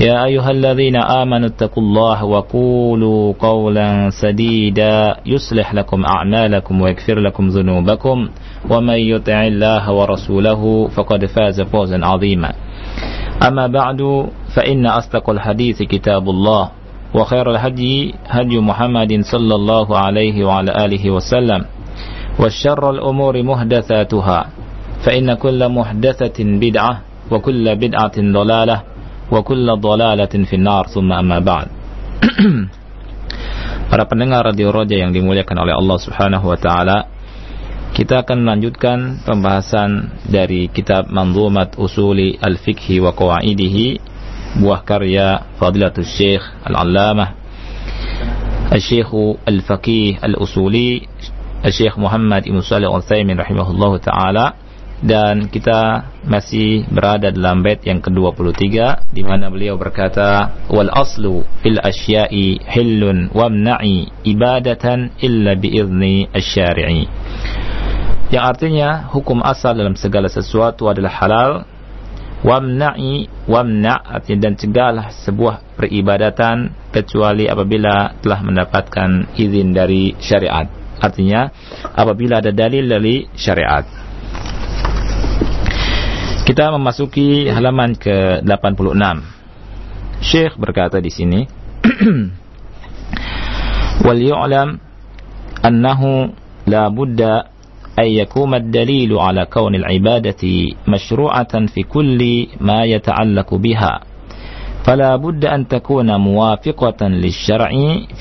يا أيها الذين آمنوا اتقوا الله وقولوا قولا سديدا يصلح لكم أعمالكم ويغفر لكم ذنوبكم ومن يطع الله ورسوله فقد فاز فوزا عظيما. أما بعد فإن أصدق الحديث كتاب الله وخير الهدي هدي محمد صلى الله عليه وعلى آله وسلم والشر الأمور محدثاتها فإن كل محدثة بدعة وكل بدعة ضلالة wa kulla dhalalatin finnar thumma amma ba'd. Para pendengar Radio Roja yang dimuliakan oleh Allah Subhanahu wa taala, kita akan melanjutkan pembahasan dari kitab Manzumat Usuli Al-Fiqhi wa Qawaidihi buah karya Fadilatul Syekh Al-Allamah Al-Syekh Al-Faqih Al-Usuli Al-Syekh Muhammad Ibn Salih Al-Thaymin rahimahullahu taala dan kita masih berada dalam bait yang ke-23 di mana beliau berkata wal aslu fil asya'i hillun wamna'i ibadatan illa biizni asy-syari'i yang artinya hukum asal dalam segala sesuatu adalah halal. Wamna'i wamna' artinya dan cegahlah sebuah peribadatan kecuali apabila telah mendapatkan izin dari syariat. Artinya apabila ada dalil dari syariat kita memasuki halaman ke-86. Syekh berkata di sini, "Wal yu'lam annahu la budda أن يكون الدليل على كون العبادة مشروعة في كل ما يتعلق بها فلا بد أن تكون موافقة للشرع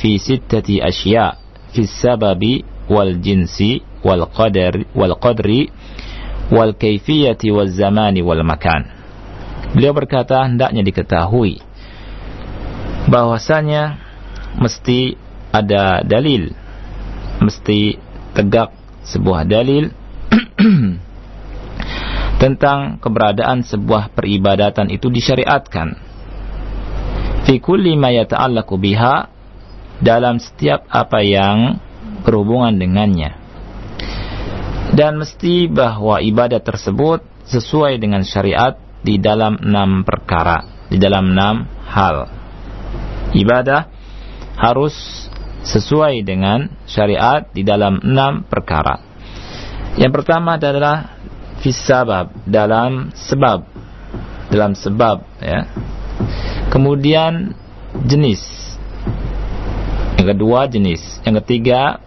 في ستة أشياء في السبب والجنس والقدر والقدر wal kaifiyati wal zamani wal makan. Beliau berkata hendaknya diketahui bahwasanya mesti ada dalil, mesti tegak sebuah dalil tentang keberadaan sebuah peribadatan itu disyariatkan. Fi kulli ma yata'allaqu biha dalam setiap apa yang berhubungan dengannya dan mesti bahwa ibadah tersebut sesuai dengan syariat di dalam enam perkara, di dalam enam hal. Ibadah harus sesuai dengan syariat di dalam enam perkara. Yang pertama adalah fisabab dalam sebab, dalam sebab ya. Kemudian jenis. Yang kedua jenis, yang ketiga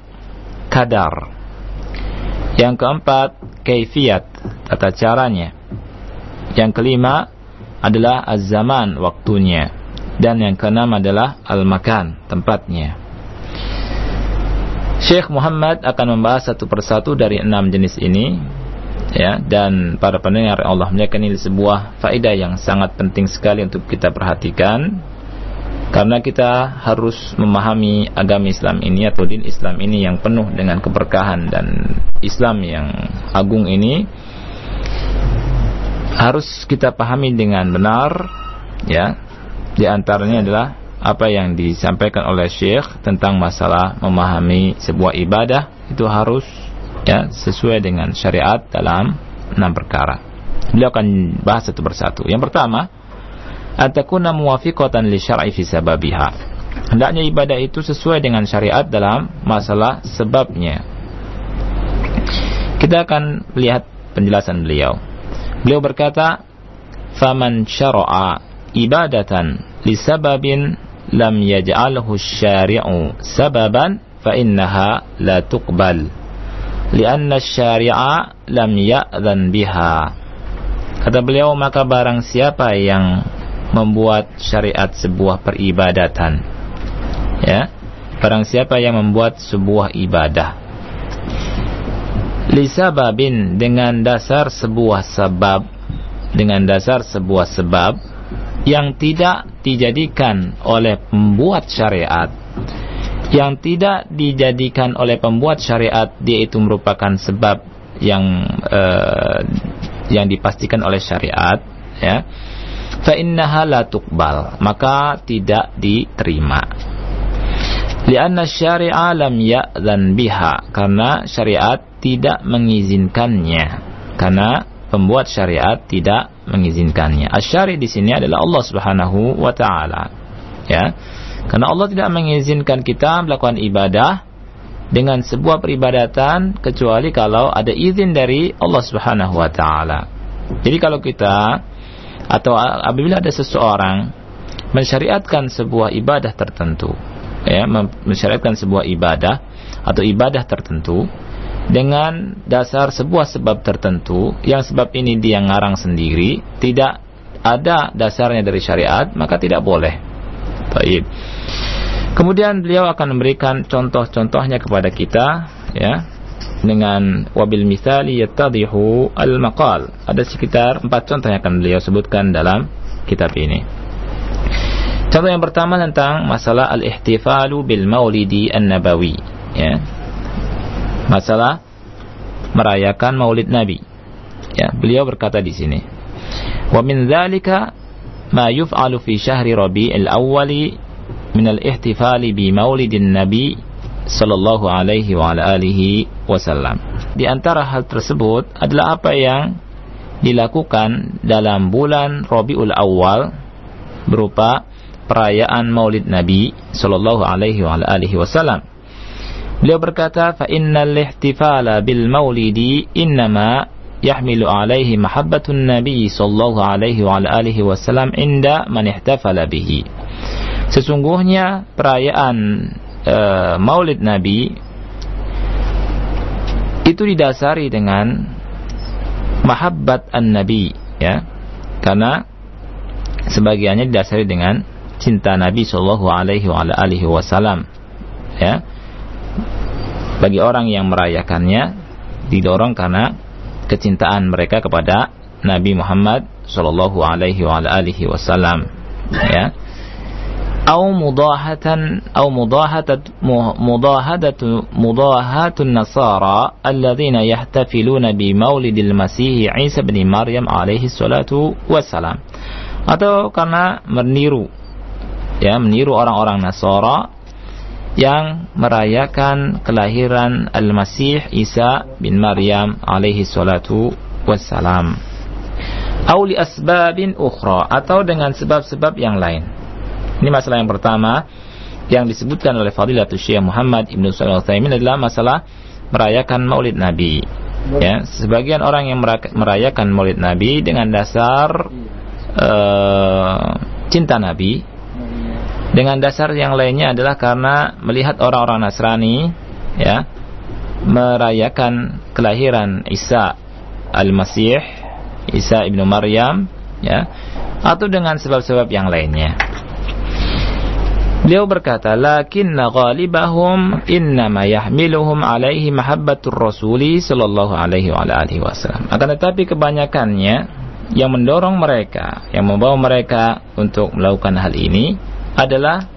kadar. Yang keempat, kaifiat, tata caranya. Yang kelima adalah az-zaman, waktunya. Dan yang keenam adalah al-makan, tempatnya. Syekh Muhammad akan membahas satu persatu dari enam jenis ini ya dan para pendengar Allah muliakan ini sebuah faedah yang sangat penting sekali untuk kita perhatikan karena kita harus memahami agama Islam ini atau din Islam ini yang penuh dengan keberkahan dan Islam yang agung ini harus kita pahami dengan benar ya di antaranya adalah apa yang disampaikan oleh Syekh tentang masalah memahami sebuah ibadah itu harus ya sesuai dengan syariat dalam enam perkara. Beliau akan bahas satu persatu. Yang pertama, atakuna muwafiqatan li syar'i fi sababiha. Hendaknya ibadah itu sesuai dengan syariat dalam masalah sebabnya. Kita akan lihat penjelasan beliau. Beliau berkata, "Faman syara'a ibadatan li sababin lam yaj'alhu syari'u sababan fa innaha la tuqbal." lianna syari'a lam ya'dhan biha kata beliau maka barang siapa yang membuat syariat sebuah peribadatan. Ya. Barang siapa yang membuat sebuah ibadah. Lisababin dengan dasar sebuah sebab dengan dasar sebuah sebab yang tidak dijadikan oleh pembuat syariat. Yang tidak dijadikan oleh pembuat syariat dia itu merupakan sebab yang uh, yang dipastikan oleh syariat ya fa innaha la tuqbal. Maka tidak diterima. Lianna syari'a lam ya'zan biha. Karena syariat tidak mengizinkannya. Karena pembuat syariat tidak mengizinkannya. Asyari di sini adalah Allah Subhanahu wa taala. Ya. Karena Allah tidak mengizinkan kita melakukan ibadah dengan sebuah peribadatan kecuali kalau ada izin dari Allah Subhanahu wa taala. Jadi kalau kita atau apabila ada seseorang mensyariatkan sebuah ibadah tertentu, ya, mensyariatkan sebuah ibadah atau ibadah tertentu dengan dasar sebuah sebab tertentu yang sebab ini dia ngarang sendiri, tidak ada dasarnya dari syariat, maka tidak boleh. Baik. Kemudian beliau akan memberikan contoh-contohnya kepada kita ya dengan wabil misali yattadihu al maqal. Ada sekitar empat contoh yang akan beliau sebutkan dalam kitab ini. Contoh yang pertama tentang masalah al-ihtifalu bil maulidi an-nabawi ya. Masalah merayakan maulid Nabi. Ya, beliau berkata di sini. Wa min dzalika ma yuf'alu fi syahri Rabi'il awwali min al-ihtifali bi maulidin Nabi sallallahu alaihi wa ala alihi wasallam. Di antara hal tersebut adalah apa yang dilakukan dalam bulan Rabiul Awal berupa perayaan Maulid Nabi sallallahu alaihi wasallam. Beliau berkata, "Fa innal ihtifala bil maulidi innama yahmilu alaihi mahabbatun nabi sallallahu alaihi wa alihi wasallam inda man ihtafala bihi." Sesungguhnya perayaan uh, Maulid Nabi itu didasari dengan mahabbat an-nabi ya. Karena sebagiannya didasari dengan cinta Nabi sallallahu alaihi wasallam ya. Bagi orang yang merayakannya didorong karena kecintaan mereka kepada Nabi Muhammad sallallahu alaihi wasallam ya أو مضاهة أو مضاهة مضاهدة mudahatun النصارى الذين يحتفلون bi المسيح عيسى بن مريم عليه alaihi atau karena meniru ya meniru orang-orang Nasara yang merayakan kelahiran Al-Masih Isa bin Maryam alaihi salatu wassalam. Au asbabin ukhra atau dengan sebab-sebab yang lain. Ini masalah yang pertama yang disebutkan oleh Fadilatul Syekh Muhammad Ibnu Shalih Al adalah masalah merayakan Maulid Nabi. Ya, sebagian orang yang merayakan Maulid Nabi dengan dasar uh, cinta Nabi. Dengan dasar yang lainnya adalah karena melihat orang-orang Nasrani ya merayakan kelahiran Isa Al-Masih, Isa ibnu Maryam ya atau dengan sebab-sebab yang lainnya. Beliau berkata, "Lakinna ghalibahum innama yahmiluhum alaihi mahabbatur rasuli sallallahu alaihi wa alihi wasallam." Akan tetapi kebanyakannya yang mendorong mereka, yang membawa mereka untuk melakukan hal ini adalah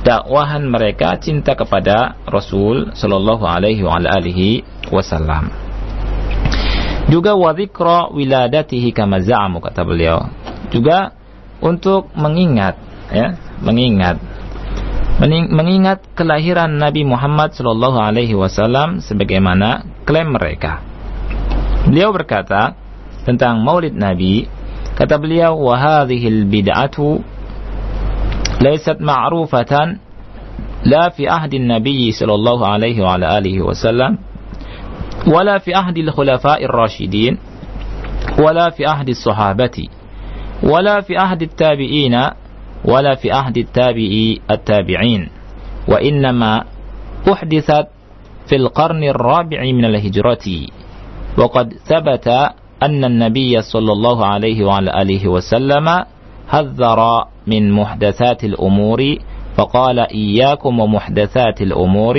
dakwahan mereka cinta kepada Rasul sallallahu alaihi wa alihi wasallam. Juga wa dzikra wiladatihi kama za'amu kata beliau. Juga untuk mengingat ya, mengingat mengingat kelahiran Nabi Muhammad sallallahu alaihi wasallam sebagaimana klaim mereka. Beliau berkata tentang Maulid Nabi, kata beliau wa hadhihi bid'atu laysat ma'rufatan la fi ahdi Nabi sallallahu alaihi wa alihi wasallam ولا في عهد الخلفاء الراشدين ولا في عهد الصحابة ولا في عهد التابعين ولا في عهد التابعي التابعين وإنما أحدثت في القرن الرابع من الهجرة وقد ثبت أن النبي صلى الله عليه وعلى آله وسلم حذر من محدثات الأمور فقال إياكم ومحدثات الأمور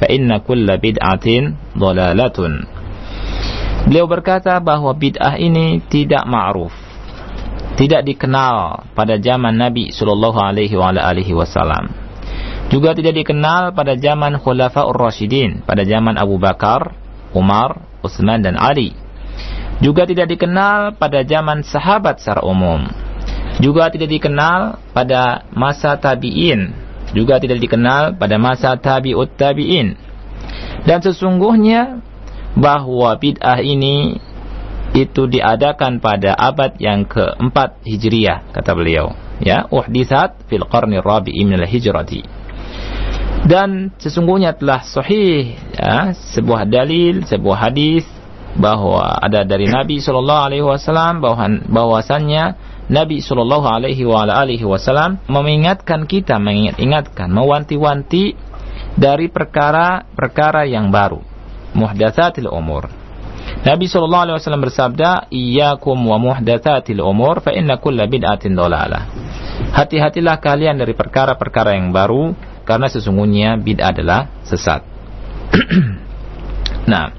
فإن كل بدعة ضلالة Beliau berkata bahwa bid'ah ini tidak ma'ruf. Tidak dikenal pada zaman Nabi sallallahu alaihi wasallam. Juga tidak dikenal pada zaman Khulafaur Rasyidin, pada zaman Abu Bakar, Umar, Utsman dan Ali. Juga tidak dikenal pada zaman sahabat secara umum. Juga tidak dikenal pada masa tabi'in. Juga tidak dikenal pada masa tabi'ut tabi'in. Dan sesungguhnya bahwa bid'ah ini itu diadakan pada abad yang keempat Hijriyah kata beliau ya uhdisat fil qarni rabi'i min al-hijrati dan sesungguhnya telah sahih ya, sebuah dalil sebuah hadis bahwa ada dari Nabi sallallahu alaihi wasallam bahwa bahwasannya Nabi sallallahu alaihi wasallam mengingatkan kita mengingatkan mewanti-wanti dari perkara-perkara yang baru muhdatsatil umur. Nabi sallallahu alaihi wasallam bersabda, "Iyyakum wa muhdatsatil umur fa inna kulla bid'atin dhalalah." Hati-hatilah kalian dari perkara-perkara yang baru karena sesungguhnya bid'ah adalah sesat. nah,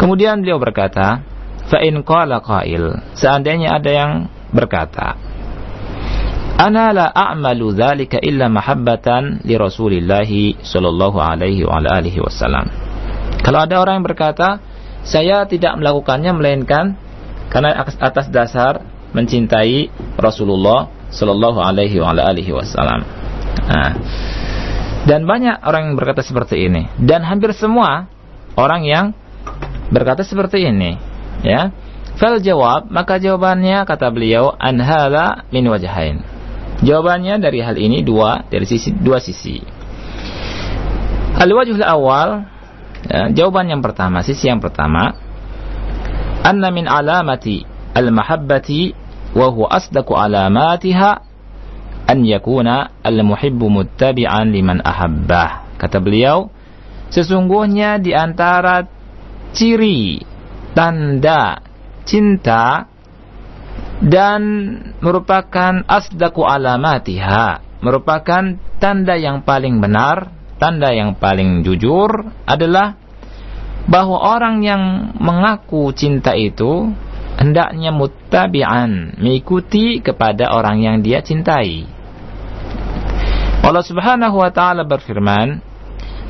kemudian beliau berkata, "Fa in qala qail," seandainya ada yang berkata, "Ana la a'malu dzalika illa mahabbatan li Rasulillah sallallahu alaihi wa alihi wasallam." Kalau ada orang yang berkata, saya tidak melakukannya melainkan karena atas dasar mencintai Rasulullah Shallallahu Alaihi Wasallam. Nah, dan banyak orang yang berkata seperti ini, dan hampir semua orang yang berkata seperti ini, ya. Fal jawab, maka jawabannya kata beliau anhala min wajahain. Jawabannya dari hal ini dua dari sisi dua sisi. Al wajhul awal Ya, jawaban yang pertama, sisi yang pertama, anna min alamati al-mahabbati wa huwa asdaqu alamatiha an yakuna al-muhibbu muttabi'an liman ahabbah. Kata beliau, sesungguhnya di antara ciri tanda cinta dan merupakan asdaku alamatiha merupakan tanda yang paling benar tanda yang paling jujur adalah bahwa orang yang mengaku cinta itu hendaknya muttabi'an, mengikuti kepada orang yang dia cintai. Allah Subhanahu wa taala berfirman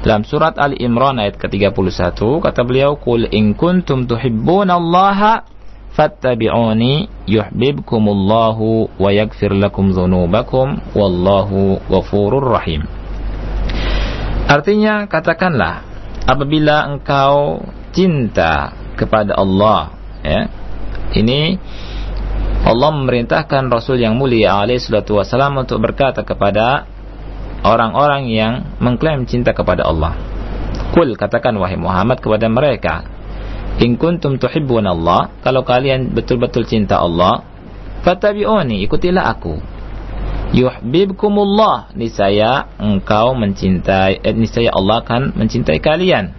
dalam surat Ali Imran ayat ke-31 kata beliau qul in kuntum tuhibbunallaha fattabi'uni yuhibbukumullahu wa yaghfir lakum dzunubakum wallahu ghafurur rahim. Artinya katakanlah apabila engkau cinta kepada Allah ya. Ini Allah memerintahkan Rasul yang mulia alaihi salatu wasalam untuk berkata kepada orang-orang yang mengklaim cinta kepada Allah. Kul katakan wahai Muhammad kepada mereka, in kuntum tuhibbun Allah, kalau kalian betul-betul cinta Allah, fatabi'uni, ikutilah aku yuhibbukumullah niscaya engkau mencintai eh, niscaya Allah akan mencintai kalian.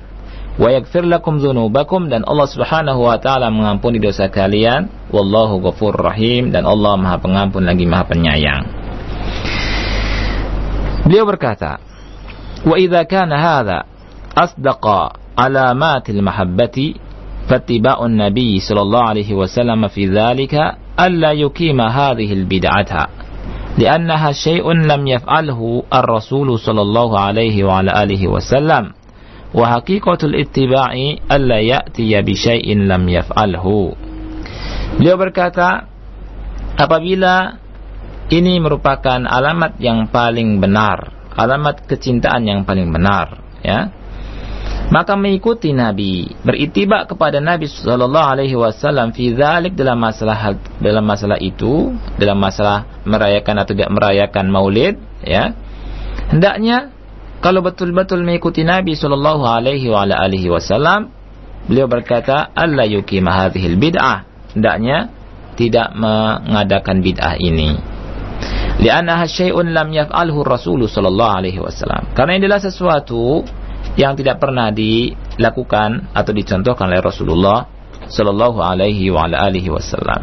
Wa yaghfir lakum dzunubakum dan Allah Subhanahu wa taala mengampuni dosa kalian. Wallahu ghafur rahim. Dan Allah Maha Pengampun lagi Maha Penyayang. Beliau berkata wa idza kana hadha asdaqa alamatil mahabbati fattiba'un nabiy sallallahu alaihi wasallam fi dzalika alla yuqima hadhihi albid'ata لأنها شيء لم يفعله الرسول صلى الله عليه وعلى آله وسلم وحقيقة الاتباع ألا يأتي بشيء لم يفعله Beliau berkata, apabila ini merupakan alamat yang paling benar, alamat kecintaan yang paling benar, ya, maka mengikuti Nabi, beritiba kepada Nabi Shallallahu Alaihi Wasallam fi dalam masalah dalam masalah itu, dalam masalah merayakan atau tidak merayakan Maulid, ya, hendaknya kalau betul-betul mengikuti Nabi Shallallahu Alaihi Wasallam, beliau berkata, Allah yuki mahadhil bid'ah, hendaknya tidak mengadakan bid'ah ini. Lianna syai'un lam yaf'alhu Rasulullah sallallahu alaihi wasallam. Karena ini adalah sesuatu yang tidak pernah dilakukan atau dicontohkan oleh Rasulullah Shallallahu Alaihi Wasallam.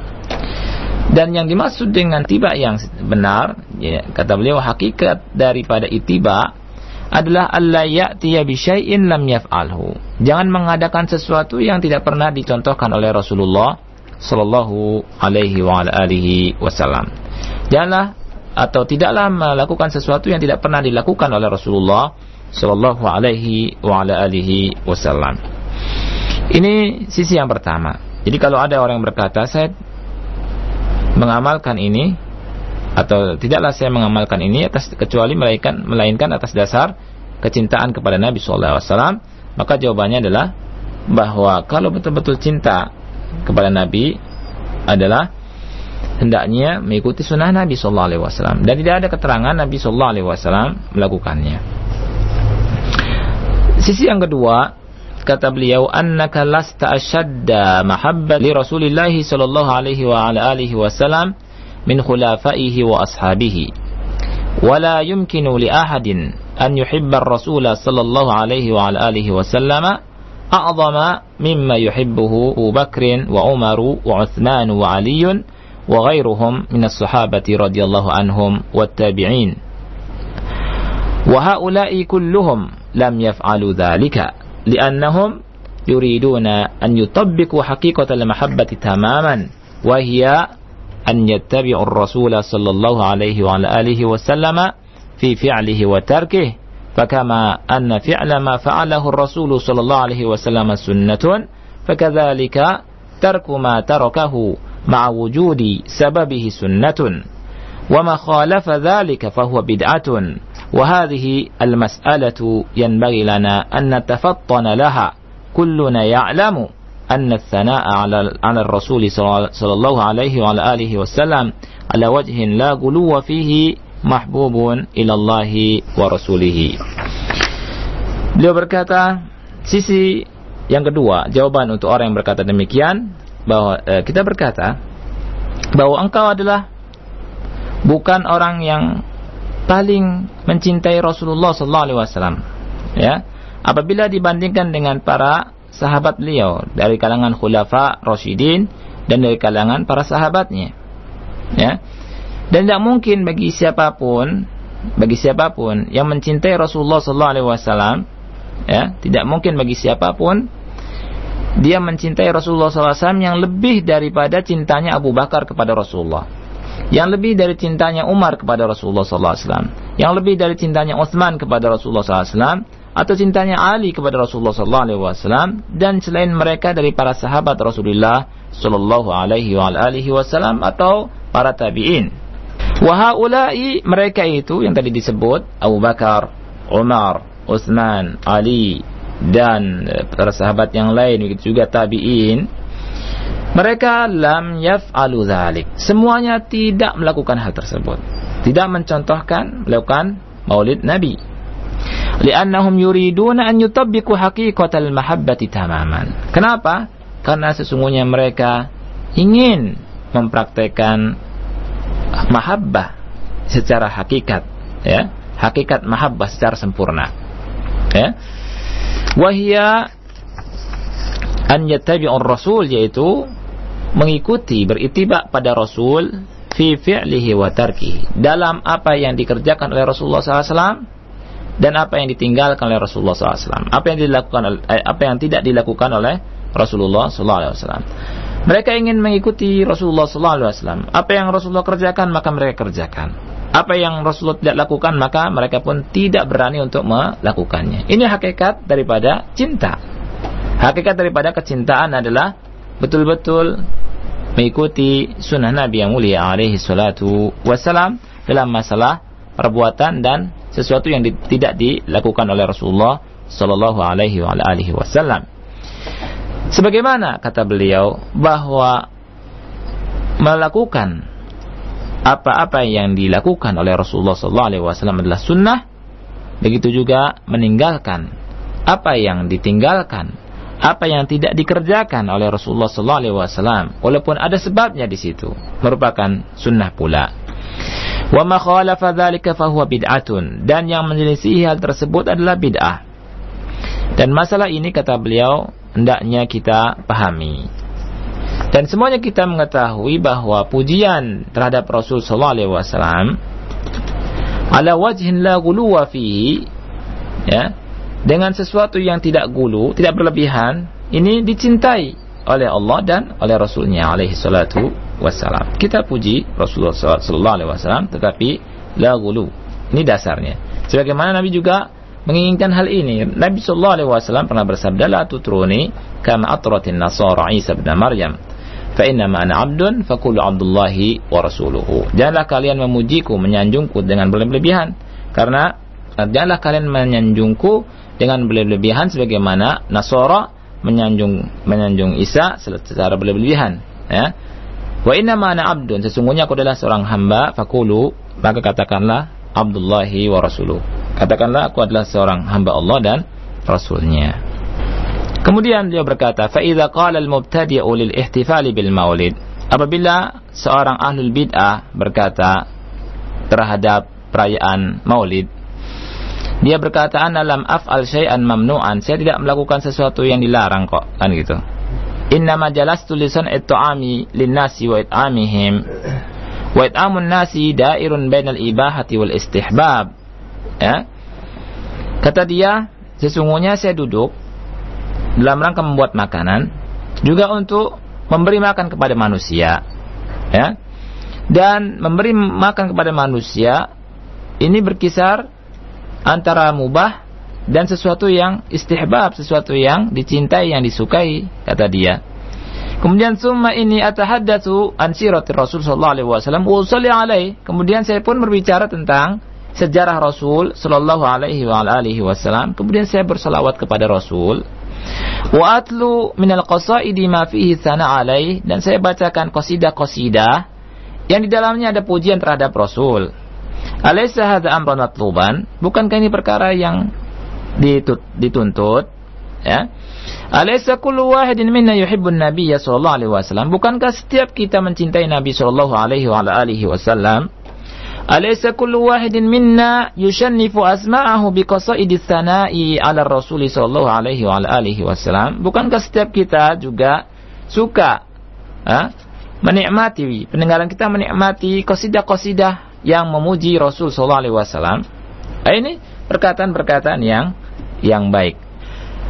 Dan yang dimaksud dengan tiba yang benar, ya, kata beliau hakikat daripada itiba adalah Allah ya'tiya bi syai'in lam yaf'alhu. Jangan mengadakan sesuatu yang tidak pernah dicontohkan oleh Rasulullah sallallahu alaihi wa alihi wasallam. Janganlah atau tidaklah melakukan sesuatu yang tidak pernah dilakukan oleh Rasulullah sallallahu alaihi wa alihi wasallam. Ini sisi yang pertama. Jadi kalau ada orang yang berkata saya mengamalkan ini atau tidaklah saya mengamalkan ini atas kecuali melainkan melainkan atas dasar kecintaan kepada Nabi SAW maka jawabannya adalah bahwa kalau betul-betul cinta kepada Nabi adalah hendaknya mengikuti sunnah Nabi SAW dan tidak ada keterangan Nabi SAW melakukannya sisi yang kedua kata beliau annaka lasta ashadda mahabbat li Rasulillah sallallahu alaihi wa ala alihi wasallam من خلافائه وأصحابه ولا يمكن لأحد أن يحب الرسول صلى الله عليه وعلى آله وسلم أعظم مما يحبه أبو بكر وعمر وعثمان وعلي وغيرهم من الصحابة رضي الله عنهم والتابعين وهؤلاء كلهم لم يفعلوا ذلك لأنهم يريدون أن يطبقوا حقيقة المحبة تماما وهي أن يتبعوا الرسول صلى الله عليه وعلى آله وسلم في فعله وتركه. فكما أن فعل ما فعله الرسول صلى الله عليه وسلم سنة فكذلك ترك ما تركه مع وجود سببه سنة. وما خالف ذلك فهو بدعة. وهذه المسألة ينبغي لنا أن نتفطن لها كلنا يعلم أن الثناء على على الرسول صلى الله عليه وعلى آله وسلم على وجه لا غلو فيه محبوب إلى الله ورسوله Beliau berkata, sisi yang kedua, jawaban untuk orang yang berkata demikian, bahwa eh, kita berkata bahwa engkau adalah bukan orang yang paling mencintai Rasulullah sallallahu alaihi wasallam. Ya. Apabila dibandingkan dengan para sahabat beliau dari kalangan khulafa Rasyidin dan dari kalangan para sahabatnya. Ya. Dan tidak mungkin bagi siapa pun bagi siapa pun yang mencintai Rasulullah sallallahu alaihi wasallam ya, tidak mungkin bagi siapa pun dia mencintai Rasulullah SAW yang lebih daripada cintanya Abu Bakar kepada Rasulullah yang lebih dari cintanya Umar kepada Rasulullah SAW yang lebih dari cintanya Utsman kepada Rasulullah SAW atau cintanya Ali kepada Rasulullah wasallam. Dan selain mereka dari para sahabat Rasulullah sallallahu alaihi wasallam atau para tabi'in. Wa mereka itu yang tadi disebut Abu Bakar, Umar, Utsman, Ali dan eh, para sahabat yang lain begitu juga tabi'in mereka lam yaf'alu dzalik. Semuanya tidak melakukan hal tersebut. Tidak mencontohkan melakukan maulid Nabi li'annahum yuriduna an yutabbiqu haqiqatal mahabbati tamaman. Kenapa? Karena sesungguhnya mereka ingin mempraktekkan mahabbah secara hakikat, ya. Hakikat mahabbah secara sempurna. Ya. Wahia an yattabi'ur rasul yaitu mengikuti beritibak pada rasul fi fi'lihi wa tarkihi dalam apa yang dikerjakan oleh Rasulullah SAW dan apa yang ditinggalkan oleh Rasulullah SAW. Apa yang dilakukan eh, apa yang tidak dilakukan oleh Rasulullah SAW. Mereka ingin mengikuti Rasulullah SAW. Apa yang Rasulullah kerjakan maka mereka kerjakan. Apa yang Rasulullah tidak lakukan maka mereka pun tidak berani untuk melakukannya. Ini hakikat daripada cinta. Hakikat daripada kecintaan adalah betul-betul mengikuti sunnah Nabi yang mulia alaihi salatu wassalam dalam masalah perbuatan dan sesuatu yang di, tidak dilakukan oleh Rasulullah Shallallahu Alaihi Wasallam. Sebagaimana kata beliau bahwa melakukan apa-apa yang dilakukan oleh Rasulullah Shallallahu Alaihi Wasallam adalah sunnah, begitu juga meninggalkan apa yang ditinggalkan, apa yang tidak dikerjakan oleh Rasulullah Shallallahu Alaihi Wasallam, walaupun ada sebabnya di situ, merupakan sunnah pula. Wa ma khalafa dzalika fahuwa bid'atun dan yang menyelisih hal tersebut adalah bid'ah. Dan masalah ini kata beliau hendaknya kita pahami. Dan semuanya kita mengetahui bahwa pujian terhadap Rasul sallallahu alaihi wasallam ala wajhin la ghuluwa fihi ya dengan sesuatu yang tidak gulu, tidak berlebihan, ini dicintai oleh Allah dan oleh Rasulnya alaihi salatu wassalam. Kita puji Rasulullah sallallahu alaihi wasallam tetapi la gulu. Ini dasarnya. Sebagaimana Nabi juga menginginkan hal ini. Nabi sallallahu alaihi wasallam pernah bersabda la tutruni kama atratin nasara Isa bin Maryam. Fa inna ma ana 'abdun faqulu 'abdullahi wa rasuluhu. Janganlah kalian memujiku, menyanjungku dengan berlebihan karena janganlah kalian menyanjungku dengan berlebihan sebagaimana Nasara menyanjung menyanjung Isa secara berlebihan ya. Wa inna ma ana abdun sesungguhnya aku adalah seorang hamba fakulu maka katakanlah Abdullahi wa rasuluh. Katakanlah aku adalah seorang hamba Allah dan rasulnya. Kemudian dia berkata fa idza qala al mubtadi'u lil ihtifali bil maulid. Apabila seorang ahlul bid'ah berkata terhadap perayaan maulid dia berkata alam af'al syai'an mamnu'an. Saya tidak melakukan sesuatu yang dilarang kok. Kan gitu. Inna majalas tulisan it'ami linnasi wa it'amihim. Wa it'amun nasi dairun bainal ibahati wal istihbab. Ya. Kata dia sesungguhnya saya duduk dalam rangka membuat makanan juga untuk memberi makan kepada manusia. Ya. Dan memberi makan kepada manusia ini berkisar antara mubah dan sesuatu yang istihbab, sesuatu yang dicintai, yang disukai, kata dia. Kemudian summa ini atahaddatsu an sirati Rasul sallallahu alaihi wasallam wa usalli alaihi. Kemudian saya pun berbicara tentang sejarah Rasul sallallahu alaihi wa alihi wasallam. Kemudian saya bersalawat kepada Rasul. Wa atlu min al-qasaidi ma fihi sana alaihi dan saya bacakan qasidah-qasidah yang di dalamnya ada pujian terhadap Rasul. Alaysa hadza amran matluban? Bukankah ini perkara yang dituntut? Ya. Alaysa kullu wahidin minna yuhibbun nabiyya sallallahu alaihi wasallam? Bukankah setiap kita mencintai Nabi sallallahu alaihi wa alihi wasallam? Alaysa kullu wahidin minna yushannifu asma'ahu biqasaidi tsana'i 'ala Rasul sallallahu alaihi wa alihi wasallam? Bukankah setiap kita juga suka ha? menikmati pendengaran kita menikmati qasidah-qasidah yang memuji Rasul Sallallahu Alaihi Wasallam. Nah, ini perkataan-perkataan yang yang baik.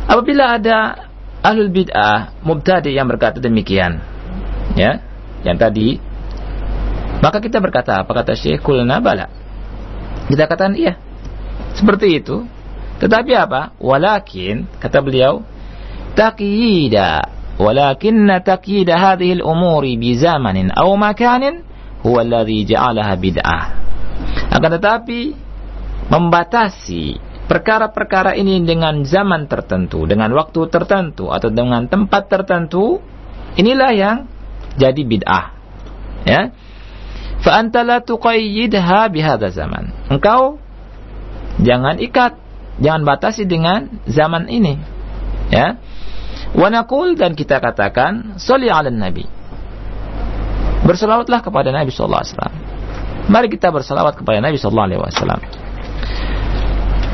Apabila ada ahlul bid'ah mubtadi yang berkata demikian, ya, yang tadi, maka kita berkata apa kata Syekh Kulna bala. Kita katakan iya. Seperti itu. Tetapi apa? Walakin kata beliau, taqyida walakinna taqyida hadhihi al-umuri bi zamanin aw makanin huwa alladhi ja'alaha bid'ah. Akan tetapi membatasi perkara-perkara ini dengan zaman tertentu, dengan waktu tertentu atau dengan tempat tertentu, inilah yang jadi bid'ah. Ya. Fa anta la tuqayyidha bihadza zaman. Engkau jangan ikat, jangan batasi dengan zaman ini. Ya. Wa dan kita katakan, sholli 'alan nabi. Bersalawatlah kepada Nabi sallallahu alaihi wasallam. Mari kita bersalawat kepada Nabi sallallahu alaihi wasallam.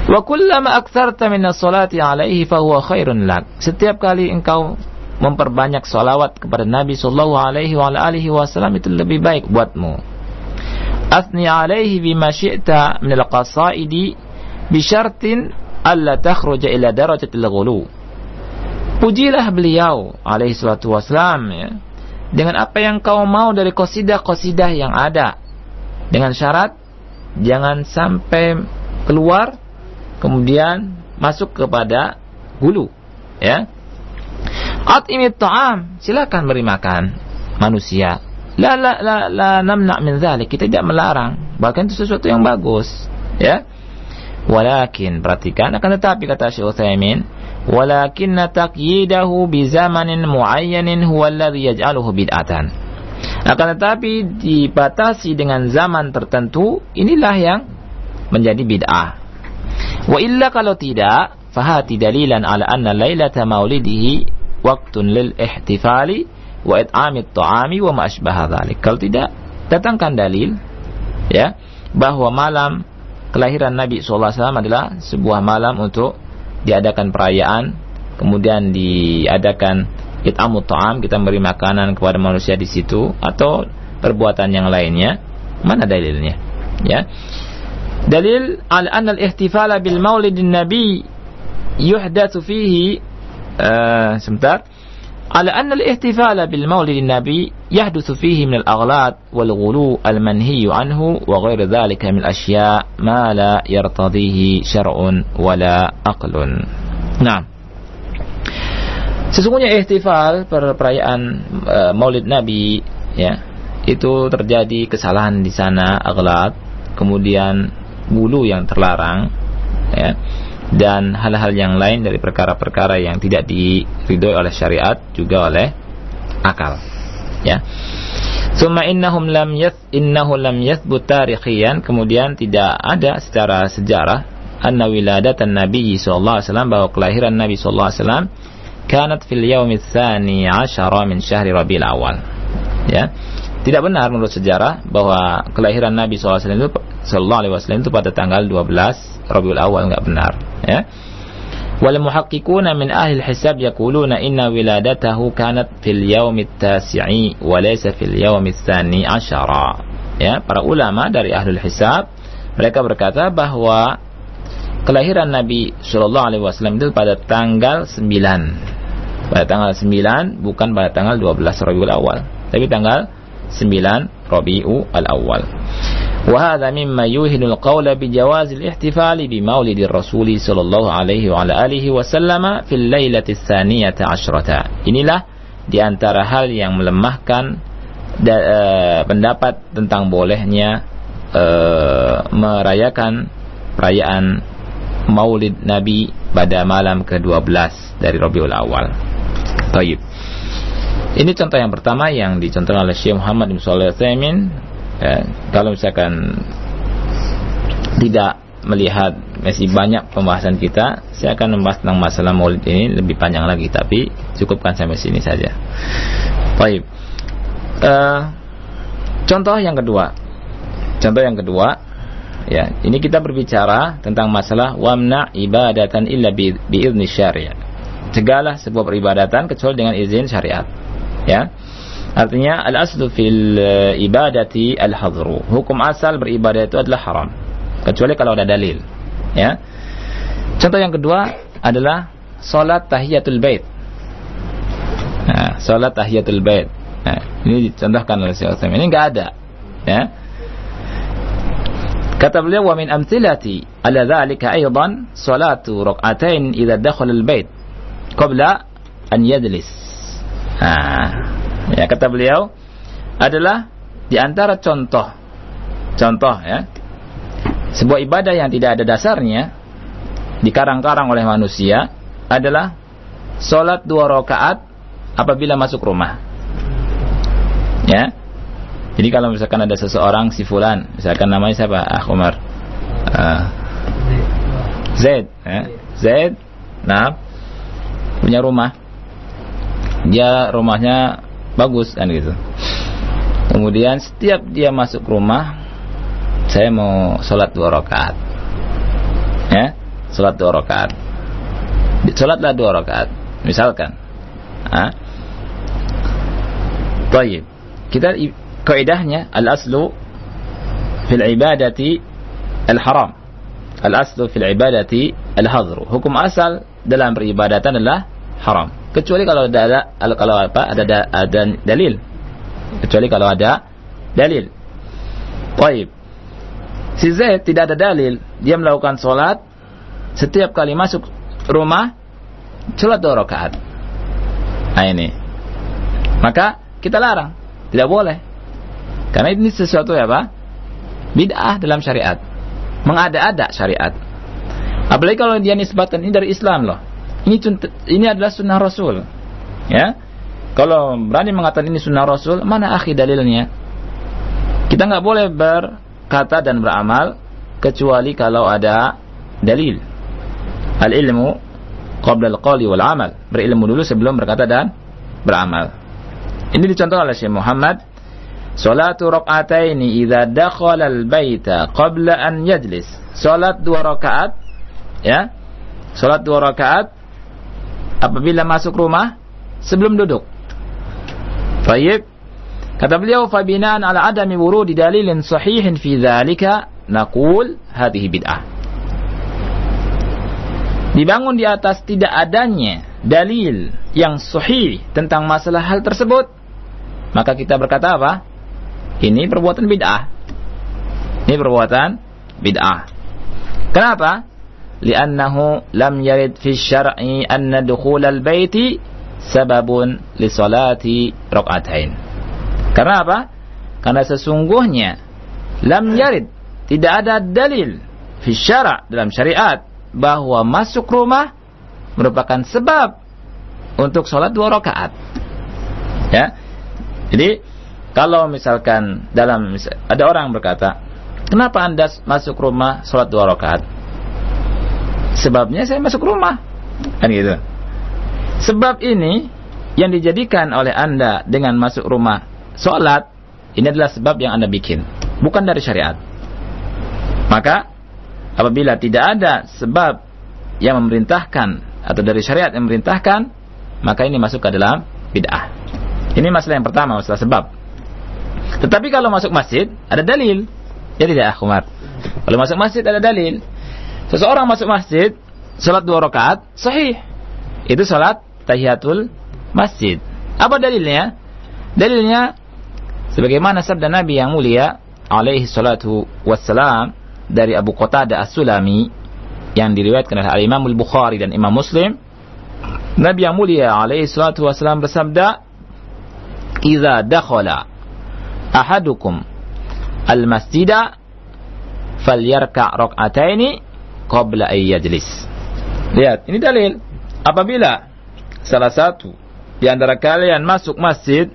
Wa kullama aktsarta min as-salati alaihi fa huwa khairun lak. Setiap kali engkau memperbanyak salawat kepada Nabi sallallahu alaihi wa alihi wasallam itu lebih baik buatmu. Asni alaihi bima syi'ta min al-qasaidi bi syartin alla takhruja ila darajatil ghulu. Pujilah beliau alaihi salatu wasallam ya dengan apa yang kau mau dari kosidah-kosidah yang ada. Dengan syarat jangan sampai keluar kemudian masuk kepada hulu, ya. At'imit ta'am, silakan beri makan manusia. La la la la namna min dzalik, kita tidak melarang, bahkan itu sesuatu yang bagus, ya. Walakin perhatikan akan tetapi kata Syekh Utsaimin walakinna taqyidahu bi zamanin muayyanin huwa alladhi yaj'aluhu bid'atan. Akan tetapi dibatasi dengan zaman tertentu inilah yang menjadi bid'ah. Wa illa kalau tidak fahati dalilan ala anna lailata maulidihi waktun lil ihtifali wa it'ami ta'ami wa ma asbaha dhalik. Kalau tidak datangkan dalil ya bahwa malam kelahiran Nabi SAW adalah sebuah malam untuk diadakan perayaan, kemudian diadakan itamu ta'am, kita memberi makanan kepada manusia di situ atau perbuatan yang lainnya, mana dalilnya? Ya. Dalil al-anna al-ihtifala bil maulidin nabi yuhdatsu fihi uh, sebentar. Al anna al bil maulidin nabi يحدث فيه من al-aghlad wal عنه al-manhi anhu الأشياء ما dzalika يرتضيه شرع ولا أقل نعم wala. Nah. Sesungguhnya ihtifal per perayaan e, Maulid Nabi ya, itu terjadi kesalahan di sana aglat, kemudian bulu yang terlarang ya dan hal-hal yang lain dari perkara-perkara yang tidak diridhoi oleh syariat juga oleh akal ya. Summa innahum lam yath innahu lam yathbut tarikhiyan kemudian tidak ada secara sejarah anna wiladatan Nabi sallallahu alaihi wasallam bahwa kelahiran Nabi sallallahu alaihi wasallam kanat fil yaumi tsani 'ashara min syahri Rabiul Awal. Ya. Tidak benar menurut sejarah bahwa kelahiran Nabi Sallallahu Alaihi Wasallam itu pada tanggal 12 Rabiul Awal enggak benar. Ya wal muhaqqiquna min ahli hisab yaquluna inna wiladatahu kanat fil tasi'i wa laysa fil ya para ulama dari ahli hisab mereka berkata bahwa kelahiran Nabi Shallallahu Alaihi Wasallam itu pada tanggal 9 pada tanggal 9 bukan pada tanggal 12 Rabiul Awal tapi tanggal 9 Rabi'u al-Awwal. وهذا مما يوهن القول بجواز الاحتفال بمولد الرسول صلى الله عليه وعلى آله وسلم في الليلة الثانية عشرة. Inilah di antara hal yang melemahkan da, uh, pendapat tentang bolehnya uh, merayakan perayaan Maulid Nabi pada malam ke-12 dari Rabiul Awal. Taib. Ini contoh yang pertama yang dicontohkan oleh Syekh Muhammad bin Shalih Utsaimin. Ya, kalau misalkan tidak melihat masih banyak pembahasan kita, saya akan membahas tentang masalah Maulid ini lebih panjang lagi, tapi cukupkan sampai sini saja. Baik. Uh, contoh yang kedua. Contoh yang kedua, ya, ini kita berbicara tentang masalah wamna ibadatan illa bi, bi syariat. Segala sebuah peribadatan kecuali dengan izin syariat ya. Artinya al aslu fil eh, ibadati al hadru hukum asal beribadah itu adalah haram. Kecuali kalau ada dalil. Ya. Contoh yang kedua adalah salat tahiyatul bait. Nah, salat tahiyatul bait. Nah, ini dicontohkan oleh Syekh ini enggak ada. Ya. Kata beliau wa min amthilati ala dhalika aidan salatu rak'atain idza dakhala al bait qabla an yajlis Nah, ya kata beliau adalah di antara contoh contoh ya sebuah ibadah yang tidak ada dasarnya dikarang-karang oleh manusia adalah sholat dua rakaat apabila masuk rumah. Ya. Jadi kalau misalkan ada seseorang si fulan, misalkan namanya siapa? Ah Umar. Uh, Zaid, ya. Zaid, nah punya rumah dia rumahnya bagus kan gitu kemudian setiap dia masuk rumah saya mau sholat dua rakaat ya sholat dua rakaat sholatlah dua rakaat misalkan ah Baik. Kita kaidahnya al-aslu fil ibadati al-haram. Al-aslu fil ibadati al-hadru. Hukum asal dalam peribadatan adalah haram kecuali kalau ada, ada kalau apa ada ada dalil. Kecuali kalau ada dalil. Baik. Si Zaid tidak ada dalil, dia melakukan sholat setiap kali masuk rumah sholat dua rakaat. Nah ini, maka kita larang, tidak boleh, karena ini sesuatu ya pak, bid'ah dalam syariat, mengada-ada syariat. Apalagi kalau dia nisbatan ini dari Islam loh. Ini ini adalah sunnah Rasul. Ya. Kalau berani mengatakan ini sunnah Rasul, mana akhi dalilnya? Kita nggak boleh berkata dan beramal kecuali kalau ada dalil. Al ilmu qabla al qawli wal amal. Berilmu dulu sebelum berkata dan beramal. Ini dicontoh oleh Syekh Muhammad Salatu rak'ataini idza dakhala al-baita qabla an yajlis. Salat dua rakaat ya Salat dua rakaat apabila masuk rumah sebelum duduk. Baik. Kata beliau, "Fabinaan ala adami wurudi dalilin sahihin fi dzalika, naqul hadhihi bid'ah." Dibangun di atas tidak adanya dalil yang sahih tentang masalah hal tersebut, maka kita berkata apa? Ini perbuatan bid'ah. Ini perbuatan bid'ah. Kenapa? Li'annahu lam yarid fi syar'i anna dukhul al-baiti sababun li salati rak'atain. Karena apa? Karena sesungguhnya lam yarid tidak ada dalil fi syara' dalam syariat bahwa masuk rumah merupakan sebab untuk sholat dua rakaat. Ya. Jadi kalau misalkan dalam ada orang berkata, kenapa anda masuk rumah sholat dua rakaat? Sebabnya saya masuk rumah, kan gitu. Sebab ini yang dijadikan oleh Anda dengan masuk rumah sholat, ini adalah sebab yang Anda bikin, bukan dari syariat. Maka, apabila tidak ada sebab yang memerintahkan atau dari syariat yang memerintahkan, maka ini masuk ke dalam bid'ah. Ini masalah yang pertama, masalah sebab. Tetapi kalau masuk masjid, ada dalil. Ya tidak, Umar. Kalau masuk masjid ada dalil. Seseorang masuk masjid, sholat dua rakaat, sahih. Itu sholat tahiyatul masjid. Apa dalilnya? Dalilnya sebagaimana sabda Nabi yang mulia alaihi salatu wassalam dari Abu Qatadah As-Sulami yang diriwayatkan oleh Imam Al-Bukhari dan Imam Muslim Nabi yang mulia alaihi salatu wassalam bersabda "Idza dakhala ahadukum al-masjida falyarka' rak'ataini qabla ay yajlis." Lihat, ini dalil. Apabila salah satu di antara kalian masuk masjid,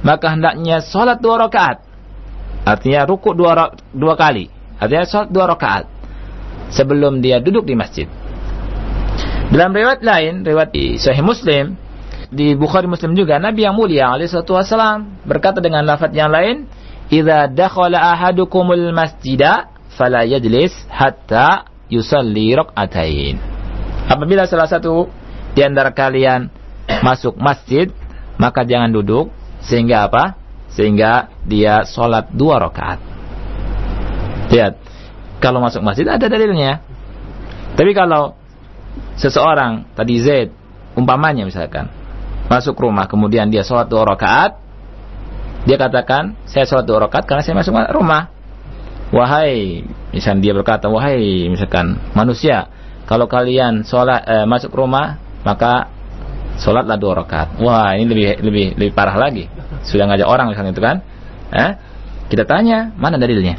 maka hendaknya sholat dua rakaat. Artinya rukuk dua, dua kali. Artinya sholat dua rakaat. Sebelum dia duduk di masjid. Dalam riwayat lain, riwayat di Sahih Muslim, di Bukhari Muslim juga, Nabi yang mulia alaihissalatu wassalam berkata dengan lafaz yang lain, "Idza dakhala ahadukumul masjida fala yajlis hatta yusalli rak'atain." Apabila salah satu di antara kalian masuk masjid, maka jangan duduk sehingga apa? Sehingga dia sholat dua rakaat. Lihat, kalau masuk masjid ada dalilnya. Tapi kalau seseorang tadi Z umpamanya misalkan masuk rumah kemudian dia sholat dua rakaat, dia katakan saya sholat dua rakaat karena saya masuk rumah. Wahai, misalkan dia berkata, wahai misalkan manusia, kalau kalian sholat eh, masuk rumah maka sholatlah dua rakaat. Wah ini lebih lebih lebih parah lagi. Sudah ngajak orang misalnya itu kan? Eh? Kita tanya mana dalilnya?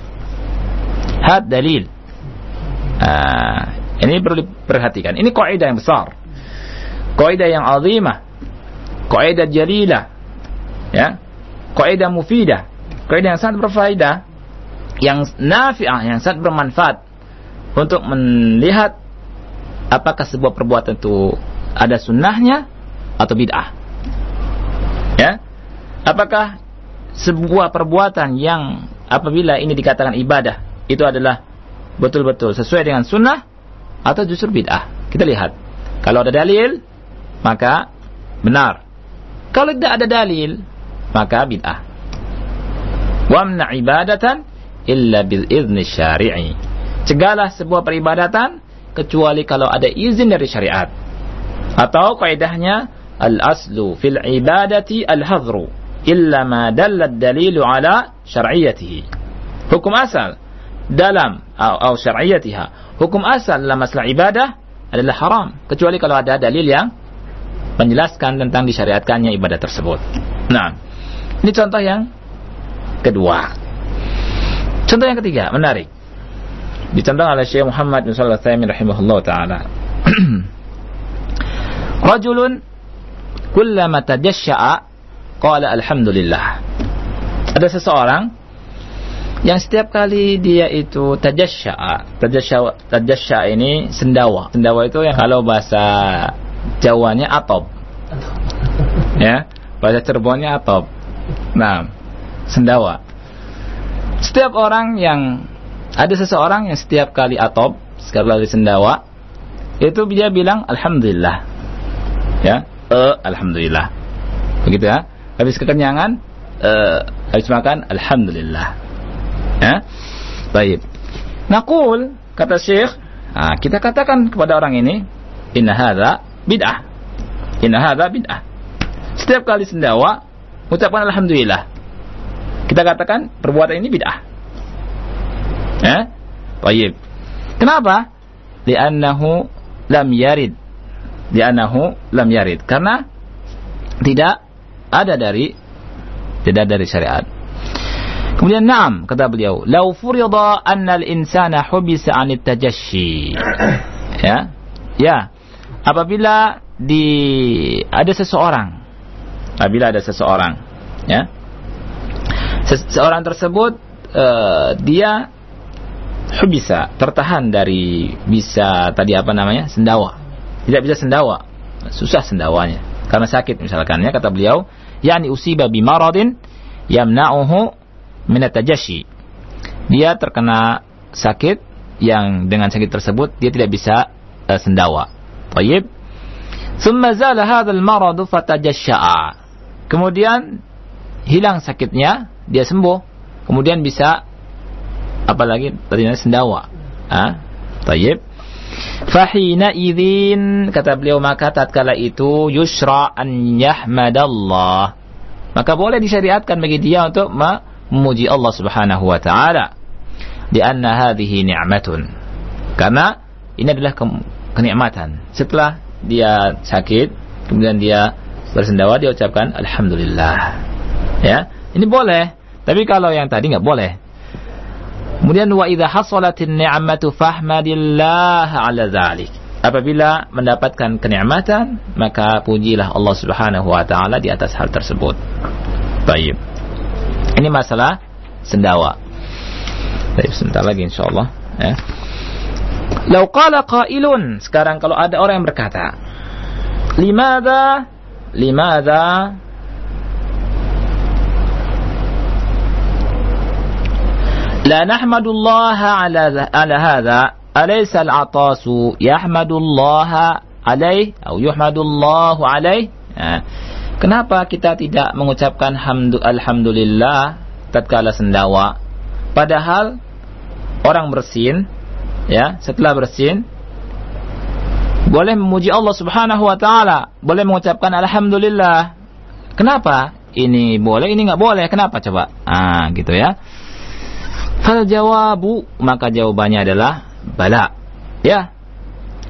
Had dalil. Ah, ini perlu diperhatikan. Ini kaidah yang besar. Kaidah yang azimah. Kaidah jalilah. Ya. Kaidah mufidah. Kaidah yang sangat berfaedah. Yang nafi'ah, yang sangat bermanfaat. Untuk melihat apakah sebuah perbuatan itu ada sunnahnya atau bid'ah. Ya. Apakah sebuah perbuatan yang apabila ini dikatakan ibadah itu adalah betul-betul sesuai dengan sunnah atau justru bid'ah? Kita lihat. Kalau ada dalil, maka benar. Kalau tidak ada dalil, maka bid'ah. Wamna ibadatan illa bil izni syari'i. Cegahlah sebuah peribadatan kecuali kalau ada izin dari syariat. Atau kaidahnya al-aslu fil ibadati al-hadru illa ma dalla dalilu ala syar'iyyatihi. Hukum asal dalam atau syar'iyyatiha. Hukum asal dalam masalah ibadah adalah haram kecuali kalau ada dalil yang menjelaskan tentang disyariatkannya ibadah tersebut. Nah, ini contoh yang kedua. Contoh yang ketiga, menarik dicontohkan oleh Syekh Muhammad bin Shalih Al-Utsaimin rahimahullah taala. Rajulun kullama tajashsha'a qala alhamdulillah. Ada seseorang yang setiap kali dia itu. Tajashsha'a tajashsha ini sendawa. Sendawa itu yang kalau bahasa Jawanya atob. Ya, bahasa Cirebonnya atob. Nah, sendawa. Setiap orang yang ada seseorang yang setiap kali atop, sekali lagi sendawa, itu dia bilang alhamdulillah. Ya, uh, alhamdulillah. Begitu ya. Habis kekenyangan uh, habis makan alhamdulillah. Ya. Baik. Naqul kata Syekh, nah, kita katakan kepada orang ini, inna hadza bid'ah. Inna hadza bid'ah. Setiap kali sendawa ucapkan alhamdulillah. Kita katakan perbuatan ini bid'ah. Ya? Baik. Kenapa? Li'annahu lam yarid. Li'annahu lam yarid. Karena tidak ada dari tidak dari syariat. Kemudian na'am kata beliau, "Lau furida anna al-insana hubisa 'anit tajashshi." Ya. Ya. Apabila di ada seseorang apabila ada seseorang ya Seorang tersebut uh, dia bisa tertahan dari bisa tadi apa namanya? Sendawa. Tidak bisa sendawa. Susah sendawanya. Karena sakit misalkan ya kata beliau. Yakni usiba bimaradin yamna'uhu minat dia terkena sakit yang dengan sakit tersebut dia tidak bisa uh, sendawa. Tayyib. Thumma zala hadzal maradu fatajasha'a. Kemudian hilang sakitnya dia sembuh. Kemudian bisa apalagi tadinya sendawa. Ah tayyib. Fahina idzin kata beliau maka tatkala itu yusra an yahmadallah. Maka boleh disyariatkan bagi dia untuk memuji Allah Subhanahu wa taala. Di anna hadhihi ni'matun. Karena ini adalah ke kenikmatan. Setelah dia sakit kemudian dia bersendawa dia ucapkan alhamdulillah. Ya? Ini boleh tapi kalau yang tadi nggak boleh. Kemudian wa idza hasalatin ni'matu fahmadillah 'ala dzalik. Apabila mendapatkan kenikmatan, maka pujilah Allah Subhanahu wa taala di atas hal tersebut. Baik. Ini masalah sendawa. Baik, sebentar lagi insyaallah ya. Lau qala qailun, sekarang kalau ada orang yang berkata, "Limadza limadza لا نحمد الله على على هذا أليس العطاس يحمد الله عليه أو يحمد الله عليه Kenapa kita tidak mengucapkan hamdu alhamdulillah tatkala sendawa? Padahal orang bersin ya, setelah bersin boleh memuji Allah Subhanahu wa taala, boleh mengucapkan alhamdulillah. Kenapa? Ini boleh, ini nggak boleh. Kenapa coba? Ah, gitu ya. Fal jawabu maka jawabannya adalah bala. Ya.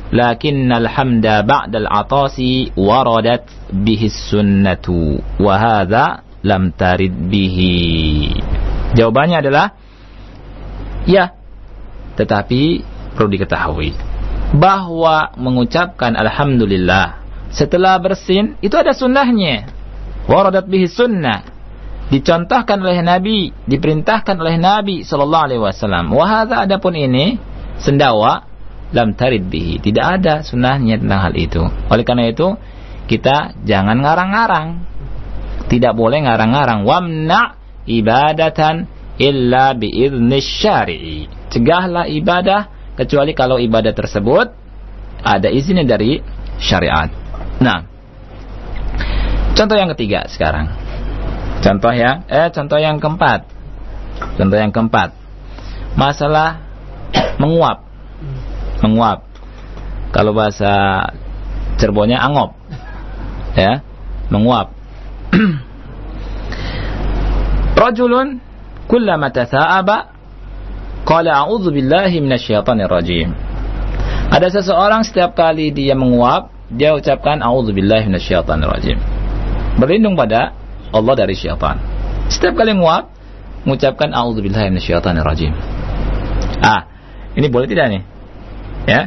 Lakinnal hamda ba'dal atasi waradat bihi sunnatu wa hadha lam tarid bihi. Jawabannya adalah ya. Tetapi perlu diketahui bahwa mengucapkan alhamdulillah setelah bersin itu ada sunnahnya. Waradat bihi sunnah dicontohkan oleh Nabi, diperintahkan oleh Nabi sallallahu alaihi wasallam. Wahada adapun ini sendawa lam tarid bihi. Tidak ada sunnahnya tentang hal itu. Oleh karena itu, kita jangan ngarang-ngarang. Tidak boleh ngarang-ngarang. Wamna ibadatan illa biizni syari'i. Cegahlah ibadah kecuali kalau ibadah tersebut ada izinnya dari syariat. Nah, contoh yang ketiga sekarang. Contoh yang eh contoh yang keempat. Contoh yang keempat. Masalah menguap. Menguap. Kalau bahasa Cirebonnya angop. Ya, menguap. Rajulun kullama tatha'aba qala a'udzu billahi minasyaitonir rajim. Ada seseorang setiap kali dia menguap, dia ucapkan a'udzu billahi minasyaitonir rajim. Berlindung pada Allah dari syaitan. Setiap kali nguap, mengucapkan a'udzubillahi minasyaitonirrajim. Ah, ini boleh tidak nih? Ya.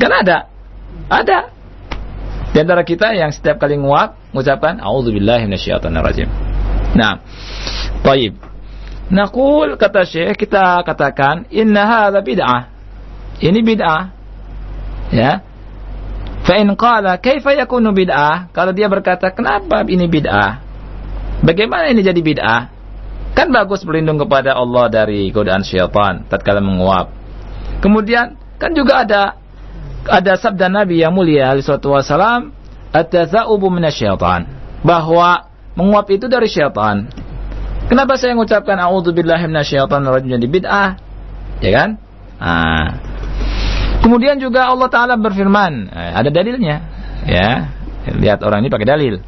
Kan ada. Ada. Di antara kita yang setiap kali nguap mengucapkan a'udzubillahi minasyaitonirrajim. Nah, baik. Naqul kata Syekh kita katakan inna hadza bid'ah. Ini bid'ah. Ya. Fa in qala kaifa yakunu bid'ah? Kalau dia berkata kenapa ini bid'ah? Bagaimana ini jadi bid'ah? Kan bagus berlindung kepada Allah dari godaan syaitan tatkala menguap. Kemudian kan juga ada ada sabda Nabi yang mulia alaihi wasallam, "At-tatha'ubu minasyaitan." Bahwa menguap itu dari syaitan. Kenapa saya mengucapkan a'udzubillahi minasyaitonir rajim jadi bid'ah? Ya kan? Nah. Kemudian juga Allah taala berfirman, eh, ada dalilnya, ya. Lihat orang ini pakai dalil.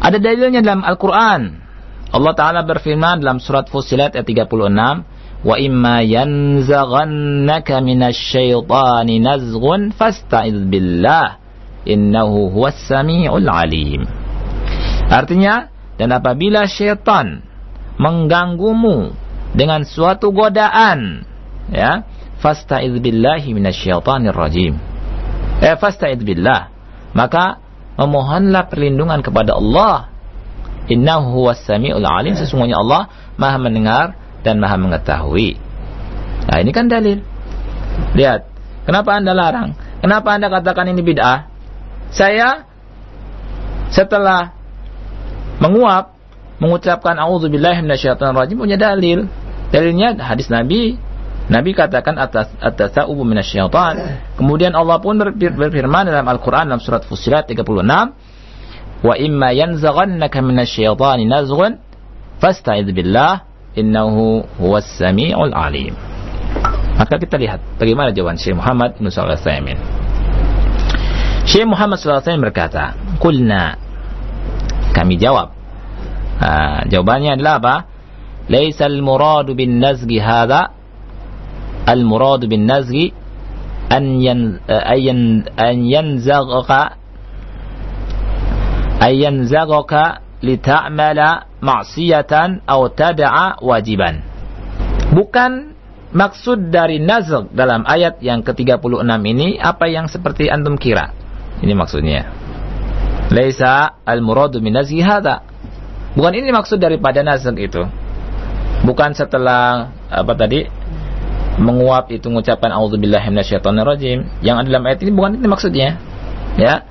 Ada dalilnya dalam Al-Qur'an. Allah taala berfirman dalam surat Fussilat ayat 36, "Wa imma yanzaghannaka minasyaitani nazghun fasta'iz billah, innahu huwas samiul alim." Artinya, dan apabila syaitan mengganggumu dengan suatu godaan, ya, fasta'iz billahi minasyaitonir rajim. Eh, fasta'iz billah. Maka memohonlah perlindungan kepada Allah. Innahu huwas samiul alim. Sesungguhnya Allah Maha mendengar dan Maha mengetahui. Nah, ini kan dalil. Lihat, kenapa Anda larang? Kenapa Anda katakan ini bid'ah? Saya setelah menguap mengucapkan auzubillahi minasyaitonir rajim punya dalil. Dalilnya hadis Nabi Nabi katakan atas atas ta'ubu minasyaitan. Kemudian Allah pun berfirman dalam Al-Qur'an dalam surat Fussilat 36, "Wa imma yanzaghannaka minasyaitani nazghun fasta'idz billah innahu huwas samiul alim." Maka kita lihat bagaimana jawaban Syekh Muhammad bin Shalih Al Syekh Muhammad SAW berkata, "Qulna" Kami jawab. Ha, jawabannya adalah apa? Laisal muradu bin المراد بالنزغ أن ين أن yan أن an yanzagha an yanzagha lita'mala ma'siyatan aw bukan maksud dari nazg dalam ayat yang ke-36 ini apa yang seperti antum kira. Ini maksudnya. Laisa al-muradu min nazghi bukan ini maksud daripada nazg itu. Bukan setelah apa tadi? Menguap itu mengucapkan auzubillahi minasyaitonirrajim. Yang ada dalam ayat ini bukan itu maksudnya. Ya.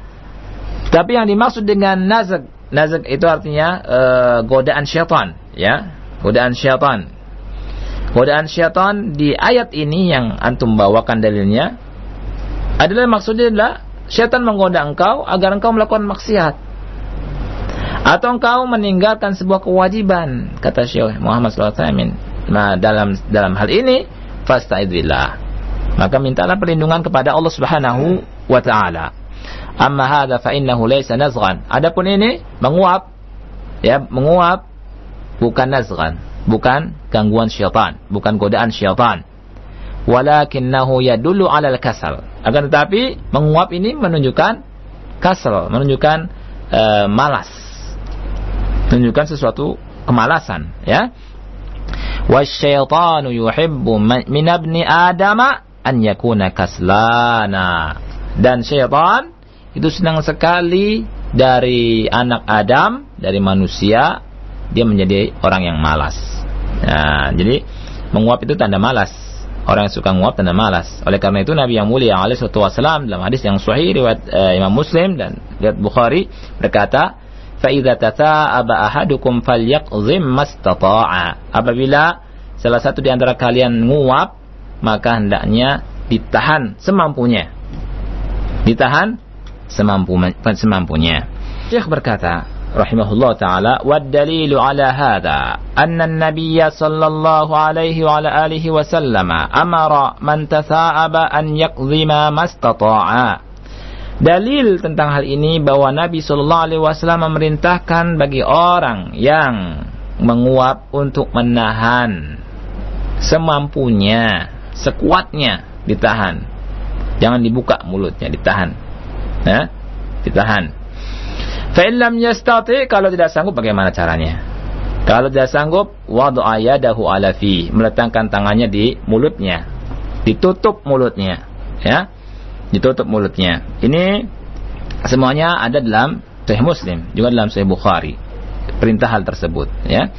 Tapi yang dimaksud dengan nazak. Nazak itu artinya uh, godaan syaitan. Ya. Godaan syaitan. Godaan syaitan di ayat ini yang antum bawakan dalilnya adalah maksudnya adalah syaitan menggoda engkau agar engkau melakukan maksiat. Atau engkau meninggalkan sebuah kewajiban kata Syekh Muhammad SAW nah dalam dalam hal ini fasta'idillah. Maka mintalah perlindungan kepada Allah Subhanahu wa taala. Amma hadza fa innahu laysa nazghan. Adapun ini menguap ya, menguap bukan nazghan, bukan gangguan syaitan, bukan godaan syaitan. Walakinnahu yadullu 'ala al-kasal. Akan tetapi menguap ini menunjukkan kasal, menunjukkan uh, malas. Menunjukkan sesuatu kemalasan, ya. Wasyaitanu yuhibbu min abni Adam an yakuna kaslana. Dan syaitan itu senang sekali dari anak Adam, dari manusia, dia menjadi orang yang malas. Nah, jadi menguap itu tanda malas. Orang yang suka menguap tanda malas. Oleh karena itu Nabi yang mulia alaihi wasallam dalam hadis yang sahih riwayat uh, Imam Muslim dan riwayat Bukhari berkata, faidza tata'aba ahadukum falyaqzim mastata'a. Apabila salah satu di antara kalian nguap, maka hendaknya ditahan semampunya. Ditahan semampu semampunya. Syekh berkata, rahimahullah taala, "Wa dalilu ala hadha anna an-nabiy sallallahu alaihi wa ala alihi wa sallama amara man tasa'aba an yaqdhima mastata'a." Dalil tentang hal ini bahwa Nabi Shallallahu Alaihi Wasallam memerintahkan bagi orang yang menguap untuk menahan semampunya, sekuatnya ditahan. Jangan dibuka mulutnya, ditahan. Ya, ditahan. Fa'ilam yastati kalau tidak sanggup bagaimana caranya? Kalau tidak sanggup, wadu'a yadahu ala fi, meletakkan tangannya di mulutnya. Ditutup mulutnya, ya ditutup mulutnya. Ini semuanya ada dalam Sahih Muslim, juga dalam Sahih Bukhari. Perintah hal tersebut, ya.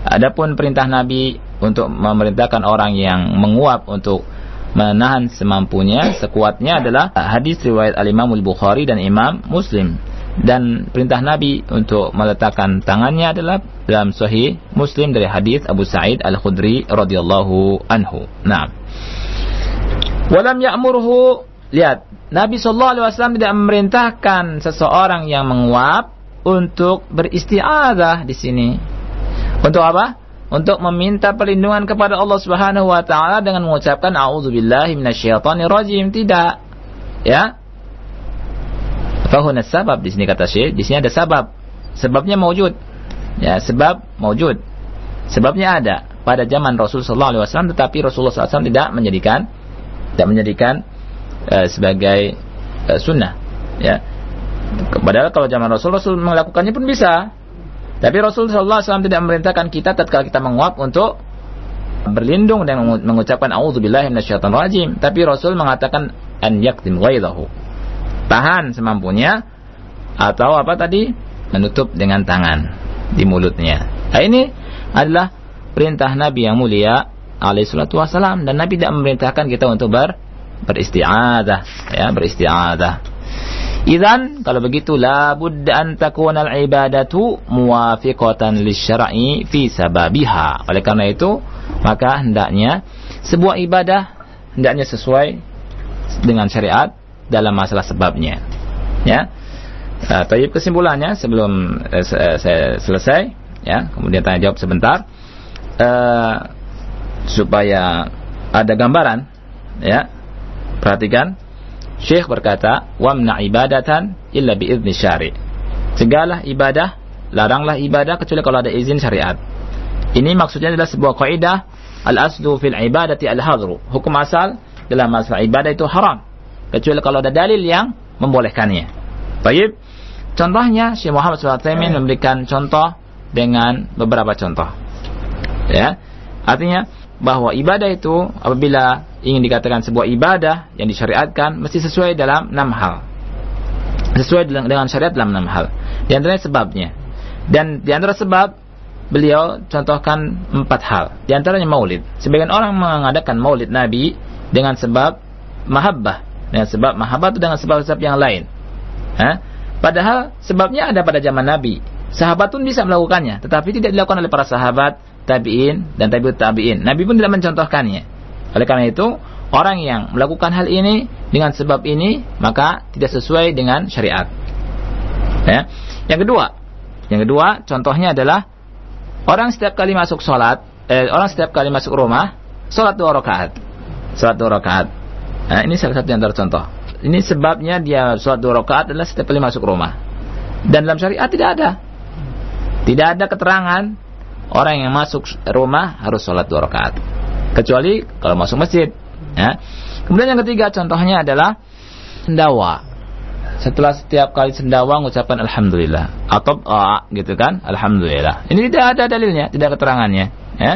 Adapun perintah Nabi untuk memerintahkan orang yang menguap untuk menahan semampunya, sekuatnya adalah hadis riwayat Al-Imam Al-Bukhari dan Imam Muslim. Dan perintah Nabi untuk meletakkan tangannya adalah dalam Sahih Muslim dari hadis Abu Sa'id Al-Khudri radhiyallahu anhu. Nah. Walam ya'murhu lihat, Nabi Shallallahu Alaihi Wasallam tidak memerintahkan seseorang yang menguap untuk beristiadah di sini. Untuk apa? Untuk meminta perlindungan kepada Allah Subhanahu wa taala dengan mengucapkan auzubillahi minasyaitonirrajim. Tidak. Ya. Fahuna sabab di sini kata Syekh, di sini ada sabab. Sebabnya mewujud. Ya, sebab mewujud. Sebabnya ada pada zaman Rasul sallallahu alaihi wasallam tetapi Rasulullah SAW tidak menjadikan tidak menjadikan uh, sebagai uh, sunnah ya. Padahal kalau zaman Rasul Rasul melakukannya pun bisa. Tapi Rasul sallallahu alaihi wasallam tidak memerintahkan kita tatkala kita menguap untuk berlindung dan mengucapkan auzubillahi rajim tapi Rasul mengatakan an yaktim ghaidahu. Tahan semampunya atau apa tadi? Menutup dengan tangan di mulutnya. Nah, ini adalah perintah Nabi yang mulia alaihi salatu dan Nabi tidak memerintahkan kita untuk ber beristiadah ya beristiadah Idan kalau begitu la budda an takuna al-ibadatu muwafiqatan lisyar'i fi sababiha. Oleh karena itu, maka hendaknya sebuah ibadah hendaknya sesuai dengan syariat dalam masalah sebabnya. Ya. Nah, kesimpulannya sebelum eh, saya selesai ya, kemudian tanya jawab sebentar uh, supaya ada gambaran ya perhatikan. Syekh berkata wamna ibadatan illa biizni syari. Segala ibadah laranglah ibadah kecuali kalau ada izin syariat. Ini maksudnya adalah sebuah kaidah al aslu fil ibadati al hadru hukum asal dalam masalah ibadah itu haram kecuali kalau ada dalil yang membolehkannya. Baik. Contohnya Syekh Muhammad SAW memberikan contoh dengan beberapa contoh. Ya. Artinya bahwa ibadah itu apabila ingin dikatakan sebuah ibadah yang disyariatkan mesti sesuai dalam enam hal. Sesuai dengan syariat dalam enam hal. Di antaranya sebabnya. Dan di antara sebab beliau contohkan empat hal. Di antaranya maulid. Sebagian orang mengadakan maulid Nabi dengan sebab mahabbah. Dengan sebab mahabbah itu dengan sebab-sebab yang lain. Hah? Padahal sebabnya ada pada zaman Nabi. Sahabat pun bisa melakukannya, tetapi tidak dilakukan oleh para sahabat tabi'in dan tabi'ut tabi'in. Nabi pun tidak mencontohkannya. Oleh karena itu, orang yang melakukan hal ini dengan sebab ini maka tidak sesuai dengan syariat. Ya. Yang kedua, yang kedua contohnya adalah orang setiap kali masuk sholat, eh, orang setiap kali masuk rumah, sholat dua rakaat, sholat dua rakaat. Nah, ini salah satu yang tercontoh. Ini sebabnya dia sholat dua rakaat adalah setiap kali masuk rumah. Dan dalam syariat tidak ada. Tidak ada keterangan orang yang masuk rumah harus sholat dua rakaat. Kecuali kalau masuk masjid. Ya. Kemudian yang ketiga contohnya adalah sendawa. Setelah setiap kali sendawa mengucapkan alhamdulillah atau a gitu kan, alhamdulillah. Ini tidak ada dalilnya, tidak keterangannya. Ya.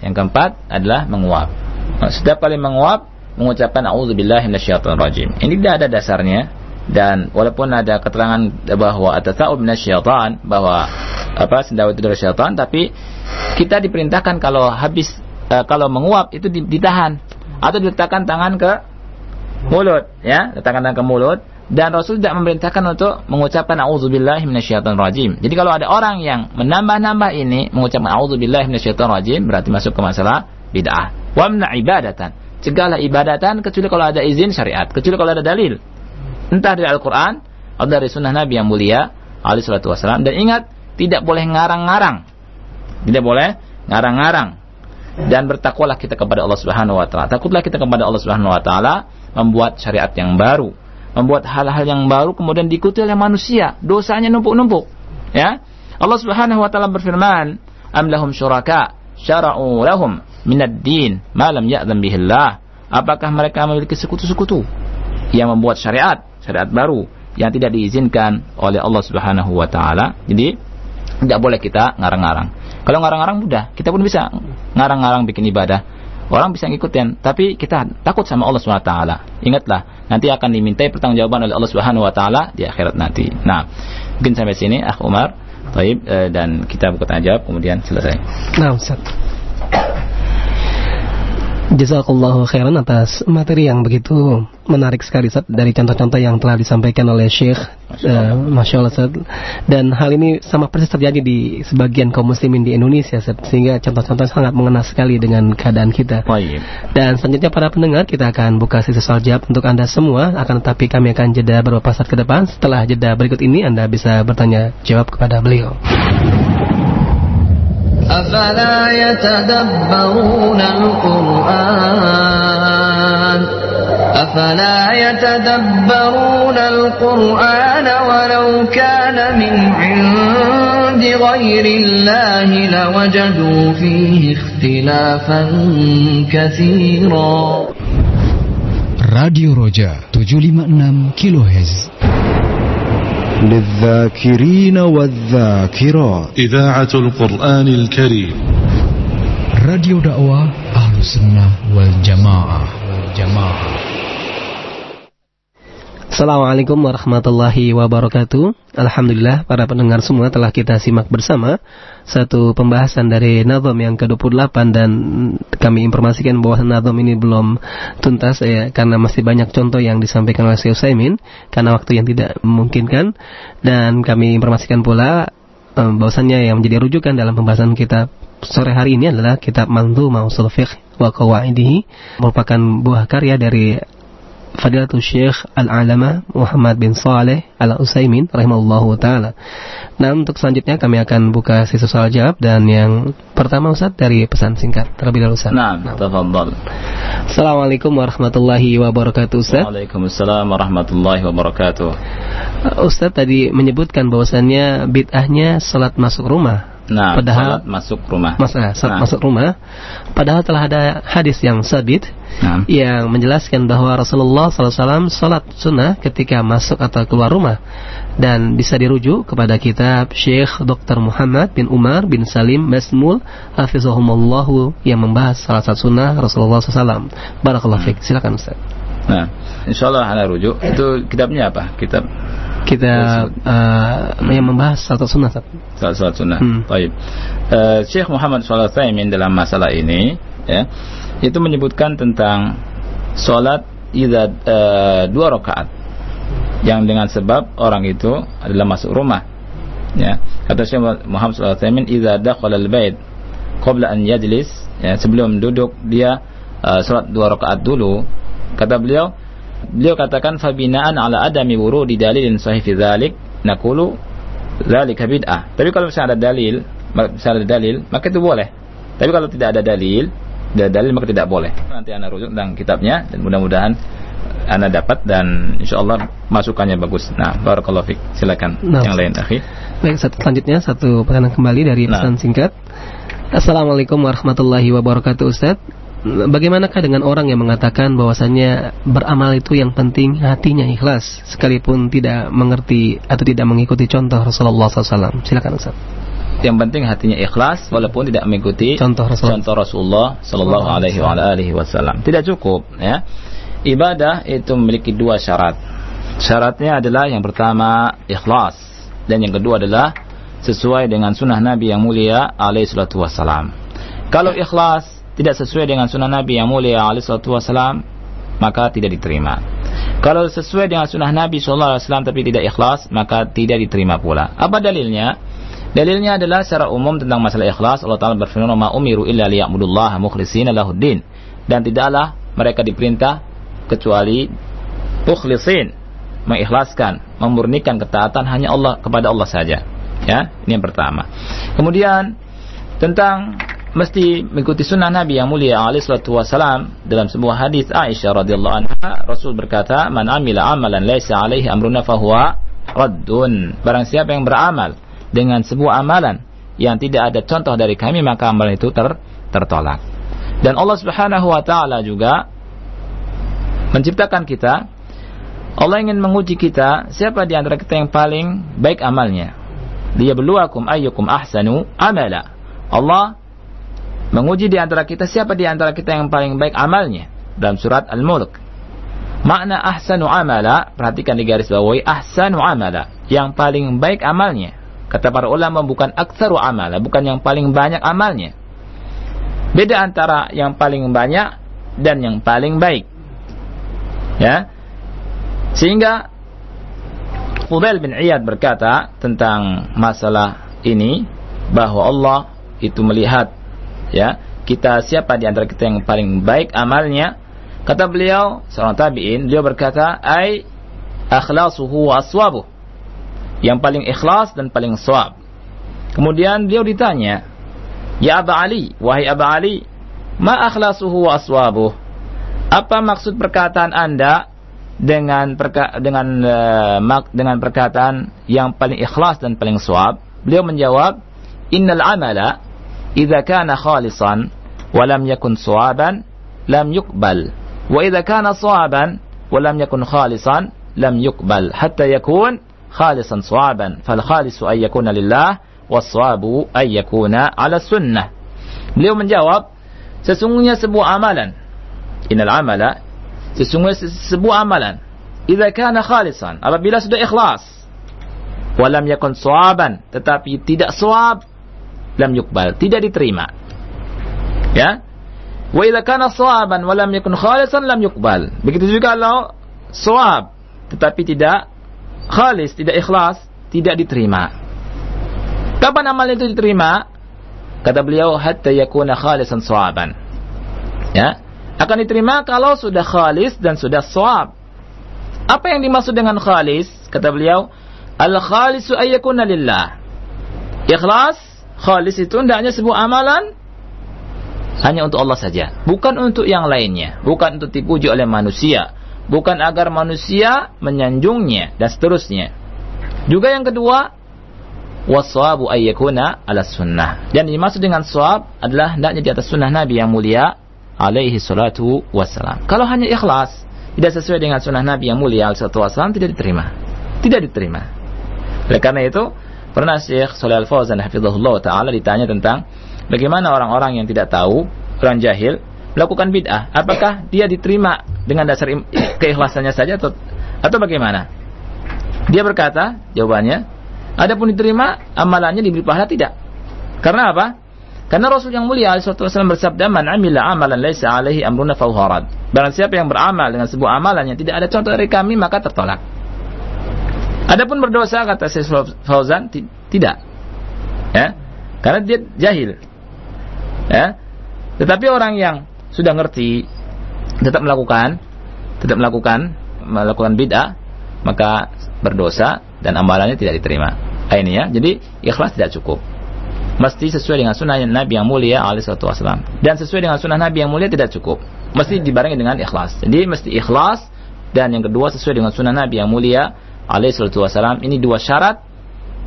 Yang keempat adalah menguap. Setiap kali menguap mengucapkan auzubillahi rajim. Ini tidak ada dasarnya dan walaupun ada keterangan bahwa at-tasawub minasyaitan bahwa apa sendawa itu dari syaitan tapi kita diperintahkan kalau habis uh, kalau menguap itu ditahan atau diletakkan tangan ke mulut ya letakkan tangan ke mulut dan Rasul tidak memerintahkan untuk mengucapkan auzubillahi rajim. Jadi kalau ada orang yang menambah-nambah ini mengucapkan auzubillahi rajim berarti masuk ke masalah bid'ah. Wamna ibadatan. Cegahlah ibadatan kecuali kalau ada izin syariat, kecuali kalau ada dalil. Entah dari Al-Qur'an atau dari sunnah Nabi yang mulia alaihi salatu wasallam dan ingat tidak boleh ngarang-ngarang. Tidak boleh ngarang-ngarang. Dan bertakwalah kita kepada Allah Subhanahu wa taala. Takutlah kita kepada Allah Subhanahu wa taala membuat syariat yang baru, membuat hal-hal yang baru kemudian diikuti oleh manusia, dosanya numpuk-numpuk. Ya. Allah Subhanahu wa taala berfirman, "Am lahum syuraka syara'u lahum minad din ma lam ya'zam bihillah." Apakah mereka memiliki sekutu-sekutu yang membuat syariat, syariat baru yang tidak diizinkan oleh Allah Subhanahu wa taala? Jadi tidak boleh kita ngarang-ngarang. Kalau ngarang-ngarang mudah, kita pun bisa ngarang-ngarang bikin ibadah. Orang bisa ngikutin, tapi kita takut sama Allah Subhanahu wa taala. Ingatlah, nanti akan dimintai pertanggungjawaban oleh Allah Subhanahu wa taala di akhirat nanti. Nah, mungkin sampai sini Ah Umar, Taib eh, dan kita buka tanya jawab kemudian selesai. Nah, Ustaz. Jazakallahu khairan atas materi yang begitu menarik sekali Ustaz dari contoh-contoh yang telah disampaikan oleh Syekh uh, Masya Allah. Dan hal ini sama persis terjadi di sebagian kaum muslimin di Indonesia Ustaz. Sehingga contoh-contoh sangat mengena sekali dengan keadaan kita. Baik. Dan selanjutnya para pendengar kita akan buka sesi soal jawab untuk Anda semua akan tetapi kami akan jeda beberapa saat ke depan. Setelah jeda berikut ini Anda bisa bertanya jawab kepada beliau. أفلا يتدبرون القرآن. أفلا يتدبرون القرآن ولو كان من عند غير الله لوجدوا فيه اختلافا كثيرا. راديو رجاء 756 كيلو هز للذاكرين والذاكرات. إذاعة القرآن الكريم. راديو دعوة أهل السنة والجماعة. والجماعة. Assalamualaikum warahmatullahi wabarakatuh. Alhamdulillah para pendengar semua telah kita simak bersama Satu pembahasan dari Nazom yang ke-28 Dan kami informasikan bahwa Nazom ini belum tuntas ya Karena masih banyak contoh yang disampaikan oleh Syekh Saimin Karena waktu yang tidak memungkinkan. Dan kami informasikan pula um, bahwasannya yang menjadi rujukan dalam pembahasan kita sore hari ini adalah kitab Mantu Mausul Fiqh wa Qawaidihi merupakan buah karya dari Fadilatul Syekh Al-Alama Muhammad bin Saleh Al-Utsaimin rahimahullahu taala. Nah, untuk selanjutnya kami akan buka sesi soal jawab dan yang pertama Ustaz dari pesan singkat terlebih dahulu Ustaz. Nah, tafadhal. Assalamualaikum warahmatullahi wabarakatuh Ustaz. Waalaikumsalam warahmatullahi wabarakatuh. Uh, Ustaz tadi menyebutkan bahwasannya bid'ahnya salat masuk rumah. Nah, Padahal- salat masuk rumah. Masalah salat Nah. masuk rumah. Padahal telah ada hadis yang sabit Nah. yang menjelaskan bahwa Rasulullah SAW salat sunnah ketika masuk atau keluar rumah dan bisa dirujuk kepada kitab Syekh Dr. Muhammad bin Umar bin Salim Masmul Hafizahumallahu yang membahas salat sunnah Rasulullah SAW. Barakallahu fiik. Silakan Ustaz. Nah, insyaallah ana rujuk. Itu kitabnya apa? Kitab Kita uh, yang membahas salat sunnah salat salat sunnah. Hmm. Baik. Eh, Syekh Muhammad Alaihi Wasallam dalam masalah ini ya, itu menyebutkan tentang salat idza eh, dua rakaat yang dengan sebab orang itu adalah masuk rumah. Ya, kata Syekh Muhammad Alaihi Wasallam idza dakhala al-bait qabla an yajlis ya, sebelum duduk dia eh, salat dua rakaat dulu kata beliau beliau katakan fabinaan ala adami wurudi dalilin sahih fi dzalik naqulu dzalika bid'ah. Tapi kalau misalnya ada dalil, misalnya ada dalil, maka itu boleh. Tapi kalau tidak ada dalil, tidak ada dalil maka tidak boleh. Nanti anda rujuk tentang kitabnya dan mudah-mudahan anda dapat dan insyaallah masukannya bagus. Nah, barakallahu fik. Silakan Nah. yang lain, akhi. Baik, satu selanjutnya satu pertanyaan kembali dari Nah. pesan singkat. Assalamualaikum warahmatullahi wabarakatuh Ustaz. Bagaimanakah dengan orang yang mengatakan bahwasannya beramal itu yang penting hatinya ikhlas sekalipun tidak mengerti atau tidak mengikuti contoh Rasulullah SAW. Silakan Ustaz. Yang penting hatinya ikhlas walaupun tidak mengikuti Contoh Rasulullah. contoh Rasulullah sallallahu alaihi wa ala alihi wasallam. Tidak cukup ya. Ibadah itu memiliki dua syarat. Syaratnya adalah yang pertama ikhlas dan yang kedua adalah sesuai dengan sunnah Nabi yang mulia alaihi salatu wasalam. Kalau ikhlas tidak sesuai dengan sunnah Nabi yang mulia alaihi wasalam maka tidak diterima. Kalau sesuai dengan sunnah Nabi sallallahu alaihi wasallam tapi tidak ikhlas maka tidak diterima pula. Apa dalilnya? Dalilnya adalah secara umum tentang masalah ikhlas Allah Taala berfirman ma umiru illa liya'budullaha mukhlishina lahuddin dan tidaklah mereka diperintah kecuali mukhlisin mengikhlaskan memurnikan ketaatan hanya Allah kepada Allah saja ya ini yang pertama kemudian tentang mesti mengikuti sunnah Nabi yang mulia alaihi salatu wasalam dalam sebuah hadis Aisyah radhiyallahu anha Rasul berkata man amila amalan laisa alaihi amruna fahuwa raddun. Barang siapa yang beramal dengan sebuah amalan yang tidak ada contoh dari kami maka amalan itu ter, tertolak. Dan Allah Subhanahu wa taala juga menciptakan kita. Allah ingin menguji kita siapa di antara kita yang paling baik amalnya? Dia beluakum ayyukum ahsanu amala. Allah menguji di antara kita siapa di antara kita yang paling baik amalnya dalam surat Al-Mulk. Makna ahsanu amala, perhatikan di garis bawahi ahsanu amala, yang paling baik amalnya. Kata para ulama bukan aktsaru amala, bukan yang paling banyak amalnya. Beda antara yang paling banyak dan yang paling baik. Ya. Sehingga Fudail bin Iyad berkata tentang masalah ini bahwa Allah itu melihat ya kita siapa di antara kita yang paling baik amalnya? Kata beliau seorang tabi'in beliau berkata ai akhlasuhu wa yang paling ikhlas dan paling sawab kemudian beliau ditanya ya Aba Ali wahai Aba Ali ma akhlasuhu wa aswabuh? Apa maksud perkataan Anda dengan perka dengan uh, mak dengan perkataan yang paling ikhlas dan paling suab beliau menjawab innal amala idza kana khalisan wa lam yakun suaban lam yuqbal wa idza kana suaban wa lam yakun khalisan lam yuqbal hatta yakun khalisan suaban fal khalisu ay yakuna lillah was-sawabu ay yakuna ala sunnah beliau menjawab sesungguhnya sebuah amalan. Innal amala Sesungguhnya sebuah amalan. Idza kana khalisan, apabila sudah ikhlas. Walam yakun sawaban, tetapi tidak sawab, lam yukbal, tidak diterima. Ya. Wa idza kana sawaban walam yakun khalisan lam yukbal. Begitu juga kalau sawab tetapi tidak khalis, tidak ikhlas, tidak diterima. Kapan amal itu diterima? Kata beliau hatta yakuna khalisan sawaban. Ya, akan diterima kalau sudah khalis dan sudah sawab. Apa yang dimaksud dengan khalis? Kata beliau, al-khalisu ayyakuna lillah. Ikhlas, khalis itu hendaknya sebuah amalan hanya untuk Allah saja, bukan untuk yang lainnya, bukan untuk dipuji oleh manusia, bukan agar manusia menyanjungnya dan seterusnya. Juga yang kedua, waswabu ayyakuna ala sunnah. Dan dimaksud dengan swab adalah hendaknya di atas sunnah Nabi yang mulia alaihi salatu wassalam. Kalau hanya ikhlas, tidak sesuai dengan sunnah Nabi yang mulia alaihi salatu wassalam, tidak diterima. Tidak diterima. Oleh karena itu, pernah Syekh Salih Al-Fawzan hafizahullah ta'ala ditanya tentang bagaimana orang-orang yang tidak tahu, orang jahil, melakukan bid'ah. Apakah dia diterima dengan dasar keikhlasannya saja atau atau bagaimana? Dia berkata, jawabannya, adapun diterima, amalannya diberi pahala tidak. Karena apa? Karena Rasul yang mulia SAW bersabda, "Man amila amalan laisa alaihi amruna fahuharad." Barang siapa yang beramal dengan sebuah amalan yang tidak ada contoh dari kami, maka tertolak. Adapun berdosa kata Syekh Fauzan tidak. Ya. Karena dia jahil. Ya. Tetapi orang yang sudah ngerti tetap melakukan tetap melakukan melakukan bid'ah maka berdosa dan amalannya tidak diterima. Ini ya. Jadi ikhlas tidak cukup. Mesti sesuai dengan sunnah Nabi yang mulia alaihi wasallam. Dan sesuai dengan sunnah Nabi yang mulia tidak cukup. Mesti dibarengi dengan ikhlas. Jadi mesti ikhlas dan yang kedua sesuai dengan sunnah Nabi yang mulia alaihi wasallam. Ini dua syarat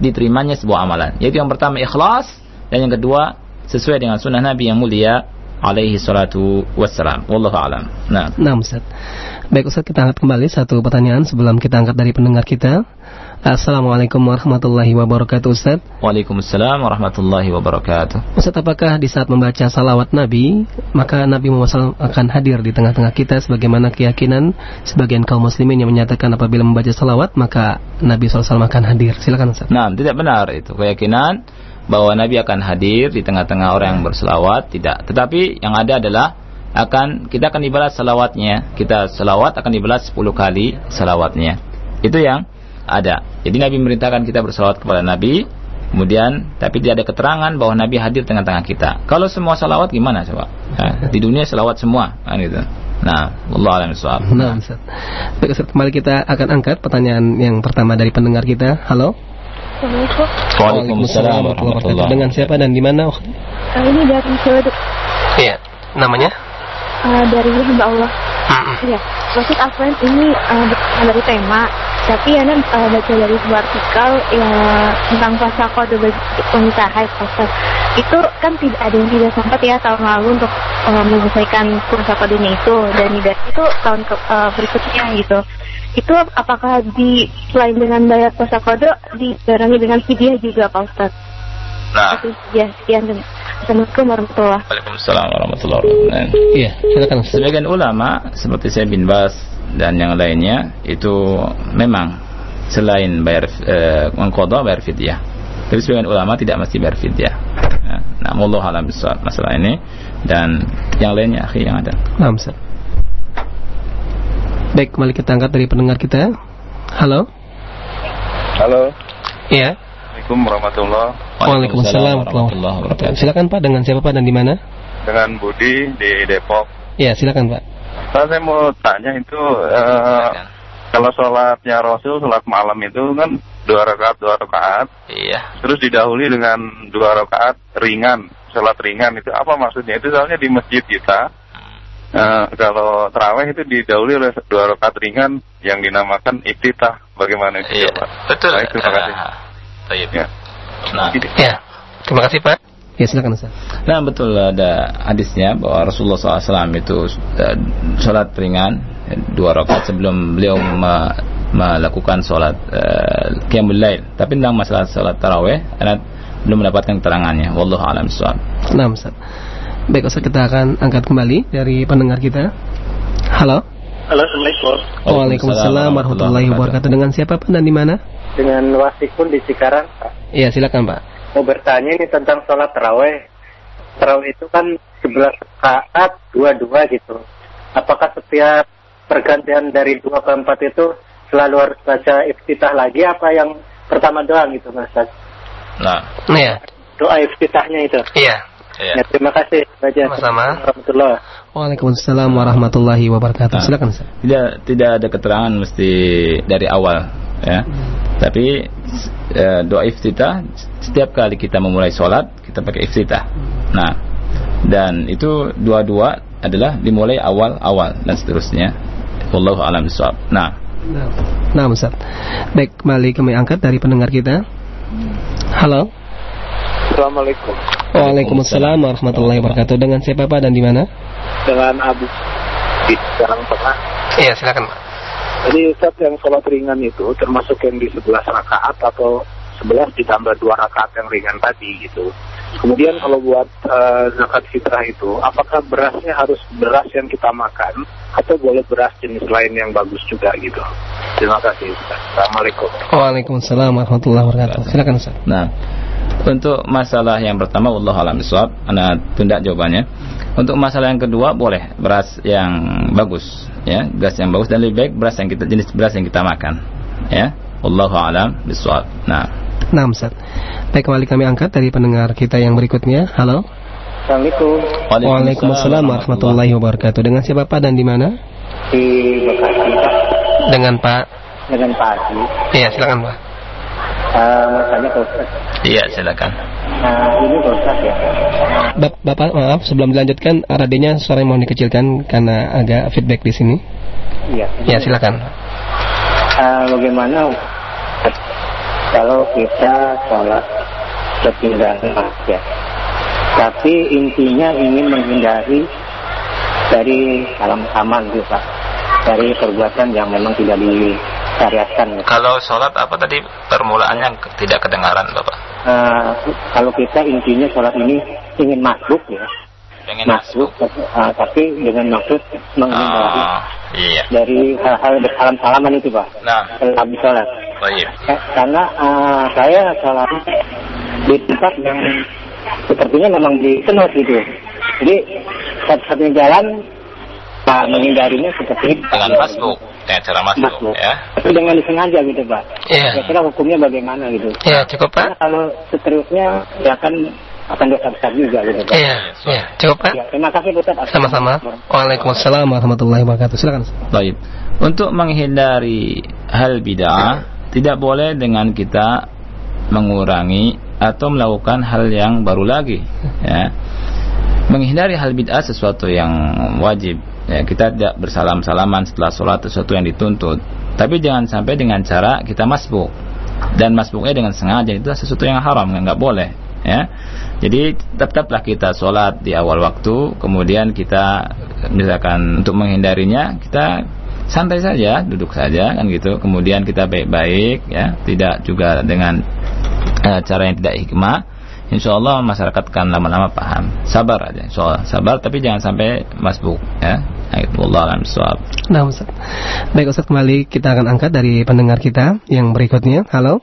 diterimanya sebuah amalan. Yaitu yang pertama ikhlas dan yang kedua sesuai dengan sunnah Nabi yang mulia alaihi salatu wassalam. Wallahu alam. Nah. Nah, Ustaz. Baik Ustaz, kita angkat kembali satu pertanyaan sebelum kita angkat dari pendengar kita. Assalamualaikum warahmatullahi wabarakatuh Ustaz. Waalaikumsalam warahmatullahi wabarakatuh. Ustaz apakah di saat membaca salawat Nabi Maka Nabi Muhammad SAW akan hadir di tengah-tengah kita Sebagaimana keyakinan sebagian kaum muslimin yang menyatakan apabila membaca salawat Maka Nabi SAW akan hadir. Silakan Ustaz. Nah tidak benar itu. Keyakinan bahwa Nabi akan hadir di tengah-tengah orang yang berselawat Tidak. Tetapi yang ada adalah akan kita akan dibalas salawatnya. Kita salawat akan dibalas 10 kali salawatnya. Itu yang ada. Jadi Nabi memerintahkan kita bersalawat kepada Nabi, kemudian tapi tidak ada keterangan bahwa Nabi hadir tengah-tengah kita. Kalau semua salawat gimana coba? Nah, di dunia salawat semua, kan gitu. Nah, Allah alam soal. Nah, Ustaz. Baik, Ustaz, kembali kita akan angkat pertanyaan yang pertama dari pendengar kita. Halo. Assalamualaikum. Waalaikumsalam warahmatullahi wabarakatuh. Dengan siapa dan di mana? Ini dari Ciledug. Iya. Namanya? Uh, dari hamba Allah. Iya. Maksud Afwan ini uh, dari tema, tapi ya uh, baca dari sebuah artikel ya tentang puasa kode wanita haid Ustaz. Itu kan tidak ada yang tidak sempat ya tahun lalu untuk uh, menyelesaikan puasa kodenya itu dan tidak itu tahun ke, uh, berikutnya gitu. Itu apakah di selain dengan bayar puasa kode dibarengi dengan fidyah juga Pak Ustaz? Nah, Ya, sekian. Assalamualaikum warahmatullahi Waalaikumsalam warahmatullahi wabarakatuh. Iya, silakan. Sebagian ulama seperti saya bin Bas dan yang lainnya itu memang selain bayar eh, mengkodok bayar fidyah. Tapi sebagian ulama tidak mesti bayar fidyah. Nah, nah, Allah alam masalah ini dan yang lainnya akhi yang ada. Nah, Ustaz. Baik, kembali kita angkat dari pendengar kita. Halo. Halo. Iya. Assalamualaikum warahmatullahi Waalaikumsalam warahmatullahi wabarakatuh. Silakan Pak dengan siapa Pak dan di mana? Dengan Budi di Depok. Iya, silakan Pak. Nah, saya mau tanya itu eh, kalau sholatnya Rasul sholat malam itu kan dua rakaat dua rakaat Iya. terus didahului dengan dua rakaat ringan sholat ringan itu apa maksudnya itu soalnya di masjid kita eh, kalau terawih itu didahului oleh dua rakaat ringan yang dinamakan iftitah bagaimana itu Iya, ya, Pak? betul. Baik, terima kasih. Ah, Baik. Ya. Nah, Ya. Terima kasih Pak. Ya, silakan Ustaz. Nah betul ada hadisnya bahwa Rasulullah SAW itu uh, sholat ringan eh, dua rakaat sebelum beliau me- melakukan sholat uh, qiyamul lail. Tapi tentang masalah sholat taraweh, anak belum mendapatkan keterangannya. Wallahu a'lam bishawab. Nah, Ustaz. Baik, Ustaz kita akan angkat kembali dari pendengar kita. Halo. Halo, Assalamualaikum. Waalaikumsalam warahmatullahi wabarakatuh. Dengan siapa Pak dan di mana? Dengan Wasikun di Cikarang, Pak. Iya, silakan Pak. Mau bertanya ini tentang sholat terawih. Terawih itu kan 11 rakaat, dua-dua gitu. Apakah setiap pergantian dari dua ke empat itu selalu harus baca iftitah lagi apa yang pertama doang gitu, Mas? Nah, Iya. Doa iftitahnya itu. Iya. Iya. Ya, terima kasih. Sama-sama. Warahmatullah. Waalaikumsalam warahmatullahi wabarakatuh. Nah. Silakan Ustaz. tidak tidak ada keterangan mesti dari awal ya tapi eh, doa iftitah setiap kali kita memulai sholat kita pakai iftitah nah dan itu dua-dua adalah dimulai awal-awal dan seterusnya wallahu alam bishawab nah Nah, Ustaz. Baik, kembali kami angkat dari pendengar kita. Halo. Assalamualaikum. Waalaikumsalam warahmatullahi wabarakatuh. Dengan siapa Pak dan di mana? Dengan Abu di Cikarang Tengah. Iya, silakan Pak. Jadi Ustaz yang sholat ringan itu termasuk yang di 11 rakaat atau 11 ditambah dua rakaat yang ringan tadi gitu. Kemudian kalau buat eh, zakat fitrah itu, apakah berasnya harus beras yang kita makan atau boleh beras jenis lain yang bagus juga gitu? Terima kasih Ustaz. Assalamualaikum. Waalaikumsalam warahmatullahi wabarakatuh. Silakan Ustaz. Nah, untuk masalah yang pertama Allah alam bisawab, Anda tunda jawabannya. Untuk masalah yang kedua boleh beras yang bagus, ya, beras yang bagus dan lebih baik beras yang kita jenis beras yang kita makan, ya. Allahu alam bisawab. Nah, Nah, Ustaz. Baik, kembali kami angkat dari pendengar kita yang berikutnya. Halo. Assalamualaikum. Waalaikumsalam warahmatullahi wabarakatuh. Dengan siapa Pak dan di mana? Di Bekasi Pak. Dengan Pak. Dengan Pak Haji. Iya, silakan Pak. Eh, mau tanya ke Ustaz. Iya, silakan. Nah, ini Pak Ustaz ya. Bap- Bapak, maaf sebelum dilanjutkan radionya suara mohon dikecilkan karena agak feedback di sini. Iya. Ya, silakan. Eh, bagaimana kalau kita sholat sepinggang ya tapi intinya ingin menghindari dari salam aman gitu Pak dari perbuatan yang memang tidak disyariatkan gitu. Kalau sholat apa tadi permulaannya tidak kedengaran, Bapak? Eh, kalau kita intinya sholat ini ingin masuk ya Pengen masuk eh, tapi dengan maksud menghindari Ah, iya. dari hal-hal bersalam salaman itu Pak Nah, habis sholat baik. Eh, karena eh, saya sholat di tempat yang sepertinya memang dikenal gitu. Jadi satu-satunya jalan Pak menghindarinya seperti itu. Dengan masbuk, dengan cara masbuk, Masbuk. ya. Tapi dengan disengaja gitu Pak. Iya. Kira-kira hukumnya bagaimana gitu. Iya, cukup Pak. Karena kalau seterusnya ya akan akan dosa besar juga gitu Pak. Iya, iya, cukup Pak. Ya, terima kasih Ustaz. Sama-sama. Waalaikumsalam warahmatullahi wabarakatuh. Silakan. Baik. Untuk menghindari hal bid'ah tidak boleh dengan kita mengurangi atau melakukan hal yang baru lagi ya. Menghindari hal bid'ah sesuatu yang wajib ya, kita tidak bersalam-salaman setelah sholat sesuatu yang dituntut. Tapi jangan sampai dengan cara kita masbuk. Dan masbuknya dengan sengaja itu sesuatu yang haram nggak boleh ya. Jadi tetaplah kita sholat di awal waktu kemudian kita misalkan untuk menghindarinya kita santai saja duduk saja kan gitu. Kemudian kita baik-baik ya. Tidak juga dengan eh, cara yang tidak hikmah Insya Allah masyarakat kan lama-lama paham sabar aja insya Allah sabar tapi jangan sampai masbuk ya Allah alam. Nah, Ustaz. Baik, Ustaz kembali kita akan angkat dari pendengar kita yang berikutnya. Halo.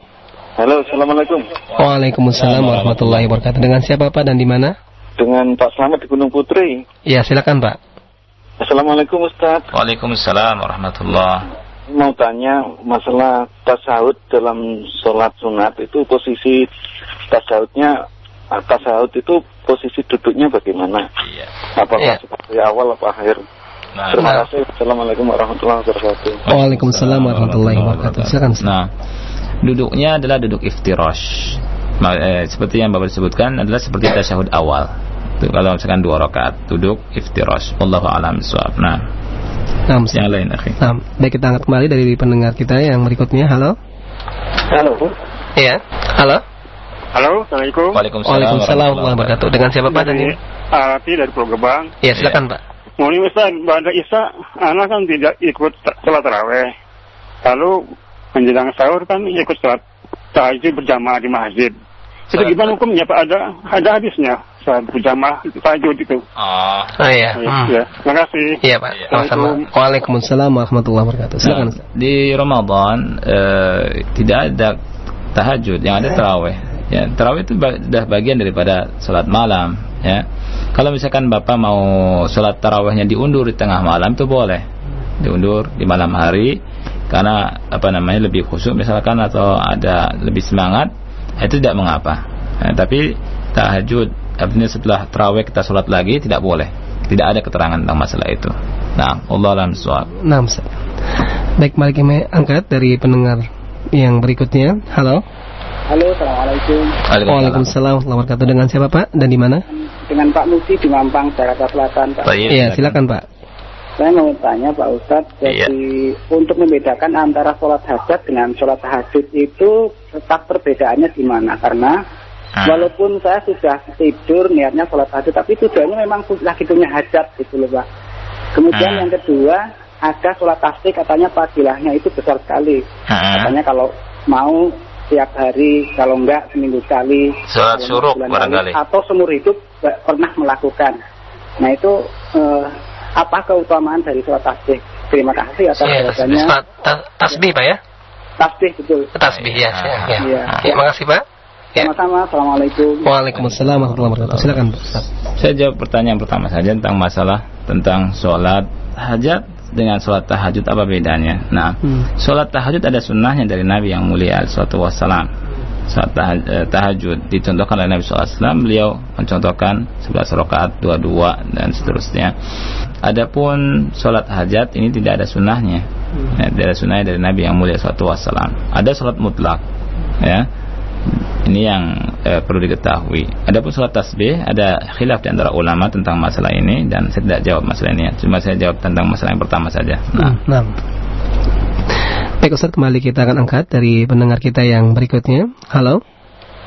Halo, assalamualaikum. Waalaikumsalam warahmatullahi wabarakatuh. Dengan siapa Pak dan di mana? Dengan Pak Slamet di Gunung Putri. Ya, silakan Pak. Assalamualaikum Ustaz. Waalaikumsalam warahmatullahi Mau tanya masalah tasawuf dalam sholat sunat itu posisi tasawufnya tasawuf itu posisi duduknya bagaimana? Iya. Apakah Iya. seperti awal apa akhir? Nah, Terima Nah. kasih. Assalamualaikum warahmatullahi wabarakatuh. Waalaikumsalam warahmatullahi wabarakatuh. Silakan. Ustaz. Nah, duduknya adalah duduk iftirash. Eh, seperti yang Bapak sebutkan adalah seperti tasyahud awal. Itu kalau misalkan dua rakaat duduk iftirash. Wallahu a'lam bishawab. Nah, Nah, yang lain akhi. Nah, baik kita angkat kembali dari pendengar kita yang berikutnya. Halo. Halo. Iya. Halo. Halo, Assalamualaikum. Waalaikumsalam Waalaikumsalam warahmatullahi wabarakatuh. Dengan siapa Pak dan di? Arati dari Pulau Gebang. Ya, silakan Pak. Mau Ustaz, pada Isya, anak kan tidak ikut sholat taraweh. Lalu menjelang sahur kan ikut sholat tahajud berjamaah di masjid. Itu gimana hukumnya Pak? Ada ada hadisnya sholat berjamaah tahajud itu. Oh, Oh iya. Ya, Hmm. ya. Terima kasih. Iya Pak. Sama-sama. Waalaikumsalam warahmatullahi wabarakatuh. Silakan. Nah, di Ramadan eh, tidak ada tahajud, yang ada taraweh. Ya, taraweh itu sudah bagian daripada sholat malam. Ya, kalau misalkan bapak mau sholat tarawehnya diundur di tengah malam itu boleh, diundur di malam hari karena apa namanya lebih khusyuk misalkan atau ada lebih semangat itu tidak mengapa. Ya, tapi tahajud artinya setelah taraweh kita sholat lagi tidak boleh. Tidak ada keterangan tentang masalah itu. Nah, Allah alam suap. Nah, Ustaz. Baik, mari kami angkat dari pendengar yang berikutnya. Halo. Halo, Assalamualaikum. Waalaikumsalam warahmatullahi wabarakatuh. Dengan siapa Pak dan di mana? Dengan Pak Musi di Mampang, Jakarta Selatan, Pak. Iya, silakan Pak. Saya mau tanya Pak Ustadz, Iya. jadi untuk membedakan antara sholat hajat dengan sholat tahajud itu tetap perbedaannya di mana? Karena Ah. walaupun saya sudah tidur niatnya sholat tahajud, tapi tujuannya memang lagi punya hajat gitu loh Pak. Kemudian Ah. yang kedua, ada sholat tasbih katanya fadilahnya itu besar sekali. Ah. Katanya kalau mau tiap hari, kalau enggak seminggu sekali. Sholat syuruk barangkali. Atau seumur hidup pernah melakukan. Nah itu eh, apa keutamaan dari sholat tasbih? Terima kasih atas Iya, jawabannya. Ustaz. Ta- tasbih Pak ya? Tasbih betul. Tasbih ya. ya, ya. Iya. Ya, makasih Pak. Ya. Sama-sama. Assalamualaikum. Waalaikumsalam warahmatullahi wabarakatuh. Silakan. Saya jawab pertanyaan pertama saja tentang masalah tentang sholat hajat dengan sholat tahajud apa bedanya. Nah, Hmm. sholat tahajud ada sunnahnya dari Nabi yang mulia Alaihissalatu wassalam. Sholat eh, tahajud dicontohkan oleh Nabi SAW, beliau mencontohkan 11 rakaat, dua-dua dan seterusnya. Adapun sholat hajat ini tidak ada sunnahnya. Ya, tidak ada sunnahnya dari Nabi yang mulia Alaihissalatu wassalam. Ada sholat mutlak, ya. Ini yang eh, perlu diketahui. Adapun sholat tasbih ada khilaf di antara ulama tentang masalah ini dan saya tidak jawab masalah ini. Cuma saya jawab tentang masalah yang pertama saja. Nah, Nah. Baik Ustaz, kembali kita akan angkat dari pendengar kita yang berikutnya. Halo.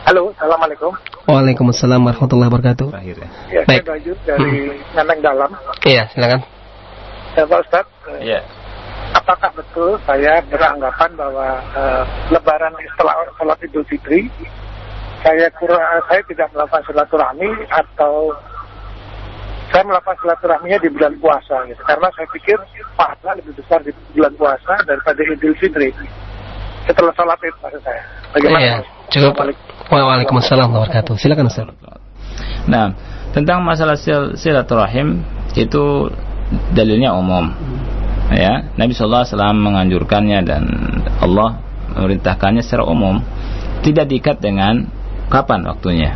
Halo, Assalamualaikum. Waalaikumsalam warahmatullahi wabarakatuh. terakhir ya. Ya, Baik. saya Bayu dari Nanteng Dalam. Iya, silakan. Ya, Pak Ustaz, Iya. Apakah betul saya beranggapan bahwa eh, Lebaran setelah sholat Idul Fitri, saya kurang, saya tidak melakukan silaturahmi atau saya melakukan silaturahminya di bulan puasa gitu. Karena saya pikir pahala lebih besar di bulan puasa daripada Idul Fitri. Setelah sholat itu maksud saya. Bagaimana? Iya, cukup. Waalaikumsalam warahmatullahi wabarakatuh. Silakan Ustaz. Nah, tentang masalah sil silaturahim itu dalilnya umum. Ya, Nabi sallallahu alaihi wasallam menganjurkannya dan Allah memerintahkannya secara umum. Tidak diikat dengan kapan waktunya.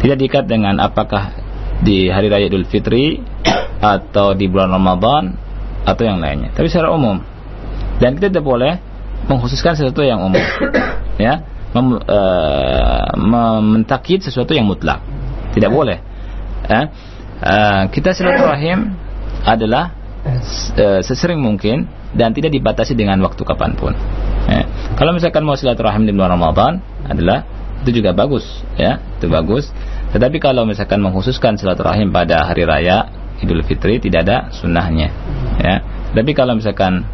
Tidak diikat dengan apakah di hari raya Idul Fitri atau di bulan Ramadan atau yang lainnya. Tapi secara umum. Dan kita tidak boleh mengkhususkan sesuatu yang umum. ya, mem, mentakid sesuatu yang mutlak. Tidak boleh. Eh, eh, kita silaturahim adalah sesering mungkin dan tidak dibatasi dengan waktu kapan pun. Eh, kalau misalkan mau silaturahim di bulan Ramadan adalah itu juga bagus, ya, itu bagus. Tetapi kalau misalkan mengkhususkan silaturahim pada hari raya Idul Fitri tidak ada sunnahnya, ya. Tapi kalau misalkan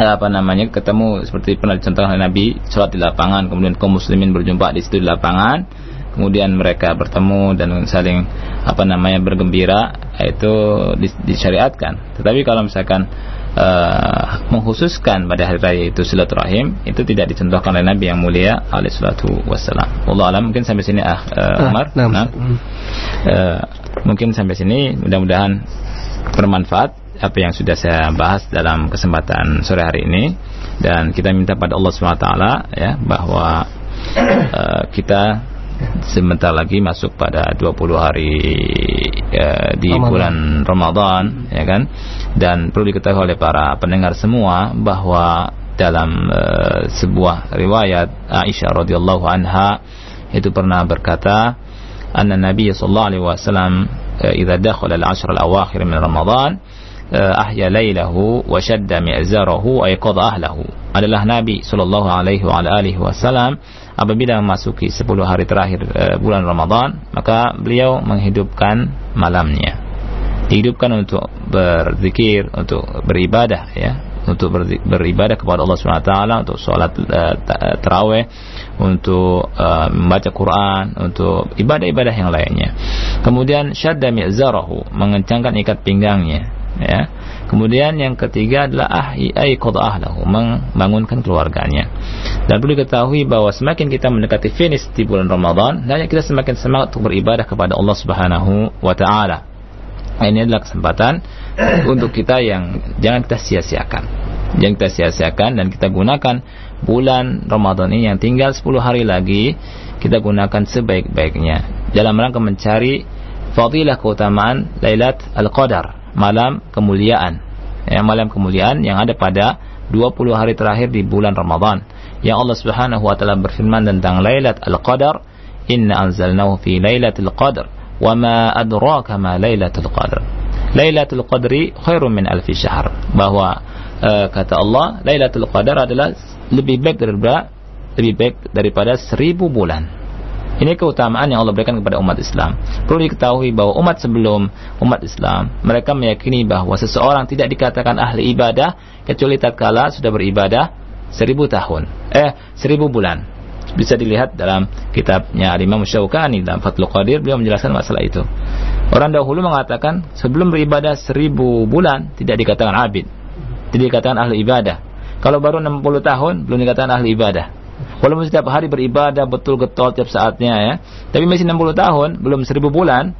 apa namanya ketemu seperti pernah dicontohkan Nabi sholat di lapangan kemudian kaum muslimin berjumpa di situ di lapangan kemudian mereka bertemu dan saling apa namanya bergembira itu disyariatkan tetapi kalau misalkan uh, mengkhususkan pada hari raya itu silaturahim itu tidak dicontohkan oleh Nabi yang mulia alaihi salatu wassalam. Allah alam mungkin sampai sini ah uh, Umar. nah, Nah. Uh, mungkin sampai sini mudah-mudahan bermanfaat apa yang sudah saya bahas dalam kesempatan sore hari ini dan kita minta pada Allah SWT ya bahwa uh, kita sebentar lagi masuk pada 20 hari uh, di Ramadan. bulan Ramadan ya kan dan perlu diketahui oleh para pendengar semua bahwa dalam uh, sebuah riwayat Aisyah radhiyallahu anha itu pernah berkata anna Nabi sallallahu alaihi wasallam uh, idza dakhala al-ashr al-awakhir min Ramadan uh, ahya lailahu wa shadda mi'zarahu wa ayqadha ahlahu adalah Nabi sallallahu alaihi wa alihi wasallam apabila memasuki 10 hari terakhir uh, bulan Ramadan maka beliau menghidupkan malamnya. Dihidupkan untuk berzikir untuk beribadah ya. Untuk ber- beribadah kepada Allah SWT untuk sholat uh, ta- taraweh untuk uh, membaca Quran untuk ibadah-ibadah yang lainnya. Kemudian syadda mi'zarahu mengencangkan ikat pinggangnya ya kemudian yang ketiga adalah ahyi ay ahlahu membangunkan keluarganya. Dan perlu diketahui bahwa semakin kita mendekati finish di bulan Ramadan dan kita semakin semangat untuk beribadah kepada Allah Subhanahu wa taala. Ini adalah kesempatan untuk kita yang jangan kita sia-siakan. Jangan kita sia-siakan dan kita gunakan bulan Ramadan ini yang tinggal 10 hari lagi kita gunakan sebaik-baiknya dalam rangka mencari fadilah keutamaan Lailat Al-Qadar, malam kemuliaan. Ya, malam kemuliaan yang ada pada 20 hari terakhir di bulan Ramadan. Yang Allah Subhanahu wa taala berfirman tentang Lailatul Qadar, "Inna anzalnahu fi Lailatul Qadar, wa ma adraka ma Lailatul Qadar." Lailatul Qadri khairun min alfi syahr. Bahwa uh, kata Allah, Lailatul Qadar adalah lebih baik daripada lebih baik daripada seribu bulan ini keutamaan yang Allah berikan kepada umat Islam. Perlu diketahui bahwa umat sebelum umat Islam, mereka meyakini bahwa seseorang tidak dikatakan ahli ibadah kecuali tatkala sudah beribadah seribu tahun, eh seribu bulan bisa dilihat dalam kitabnya Imam Syaukani dalam Fathul Qadir beliau menjelaskan masalah itu. Orang dahulu mengatakan sebelum beribadah seribu bulan tidak dikatakan abid, tidak dikatakan ahli ibadah. Kalau baru 60 tahun belum dikatakan ahli ibadah. Walaupun setiap hari beribadah betul getol tiap saatnya ya, tapi masih 60 tahun belum seribu bulan,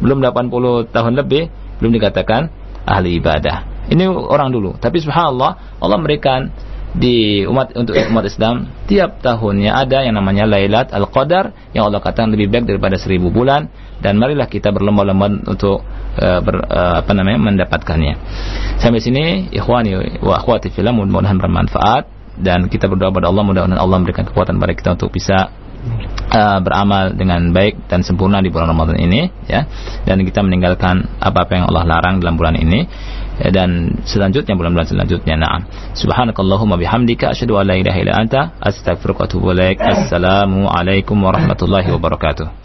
belum 80 tahun lebih belum dikatakan ahli ibadah. Ini orang dulu. Tapi subhanallah Allah memberikan di umat untuk umat Islam tiap tahunnya ada yang namanya Lailat Al-Qadar yang Allah katakan lebih baik daripada seribu bulan dan marilah kita berlomba-lomba untuk uh, ber, uh, apa namanya mendapatkannya. Sampai sini ikhwani wa akhwati fillah mudah-mudahan bermanfaat dan kita berdoa pada Allah mudah-mudahan Allah memberikan kekuatan pada kita untuk bisa uh, beramal dengan baik dan sempurna di bulan Ramadan ini ya. Dan kita meninggalkan apa-apa yang Allah larang dalam bulan ini. Ya, dan selanjutnya bulan-bulan selanjutnya na'am. Subhanakallahumma bihamdika asyhadu an la ilaha illa anta astaghfiruka wa atubu warahmatullahi wabarakatuh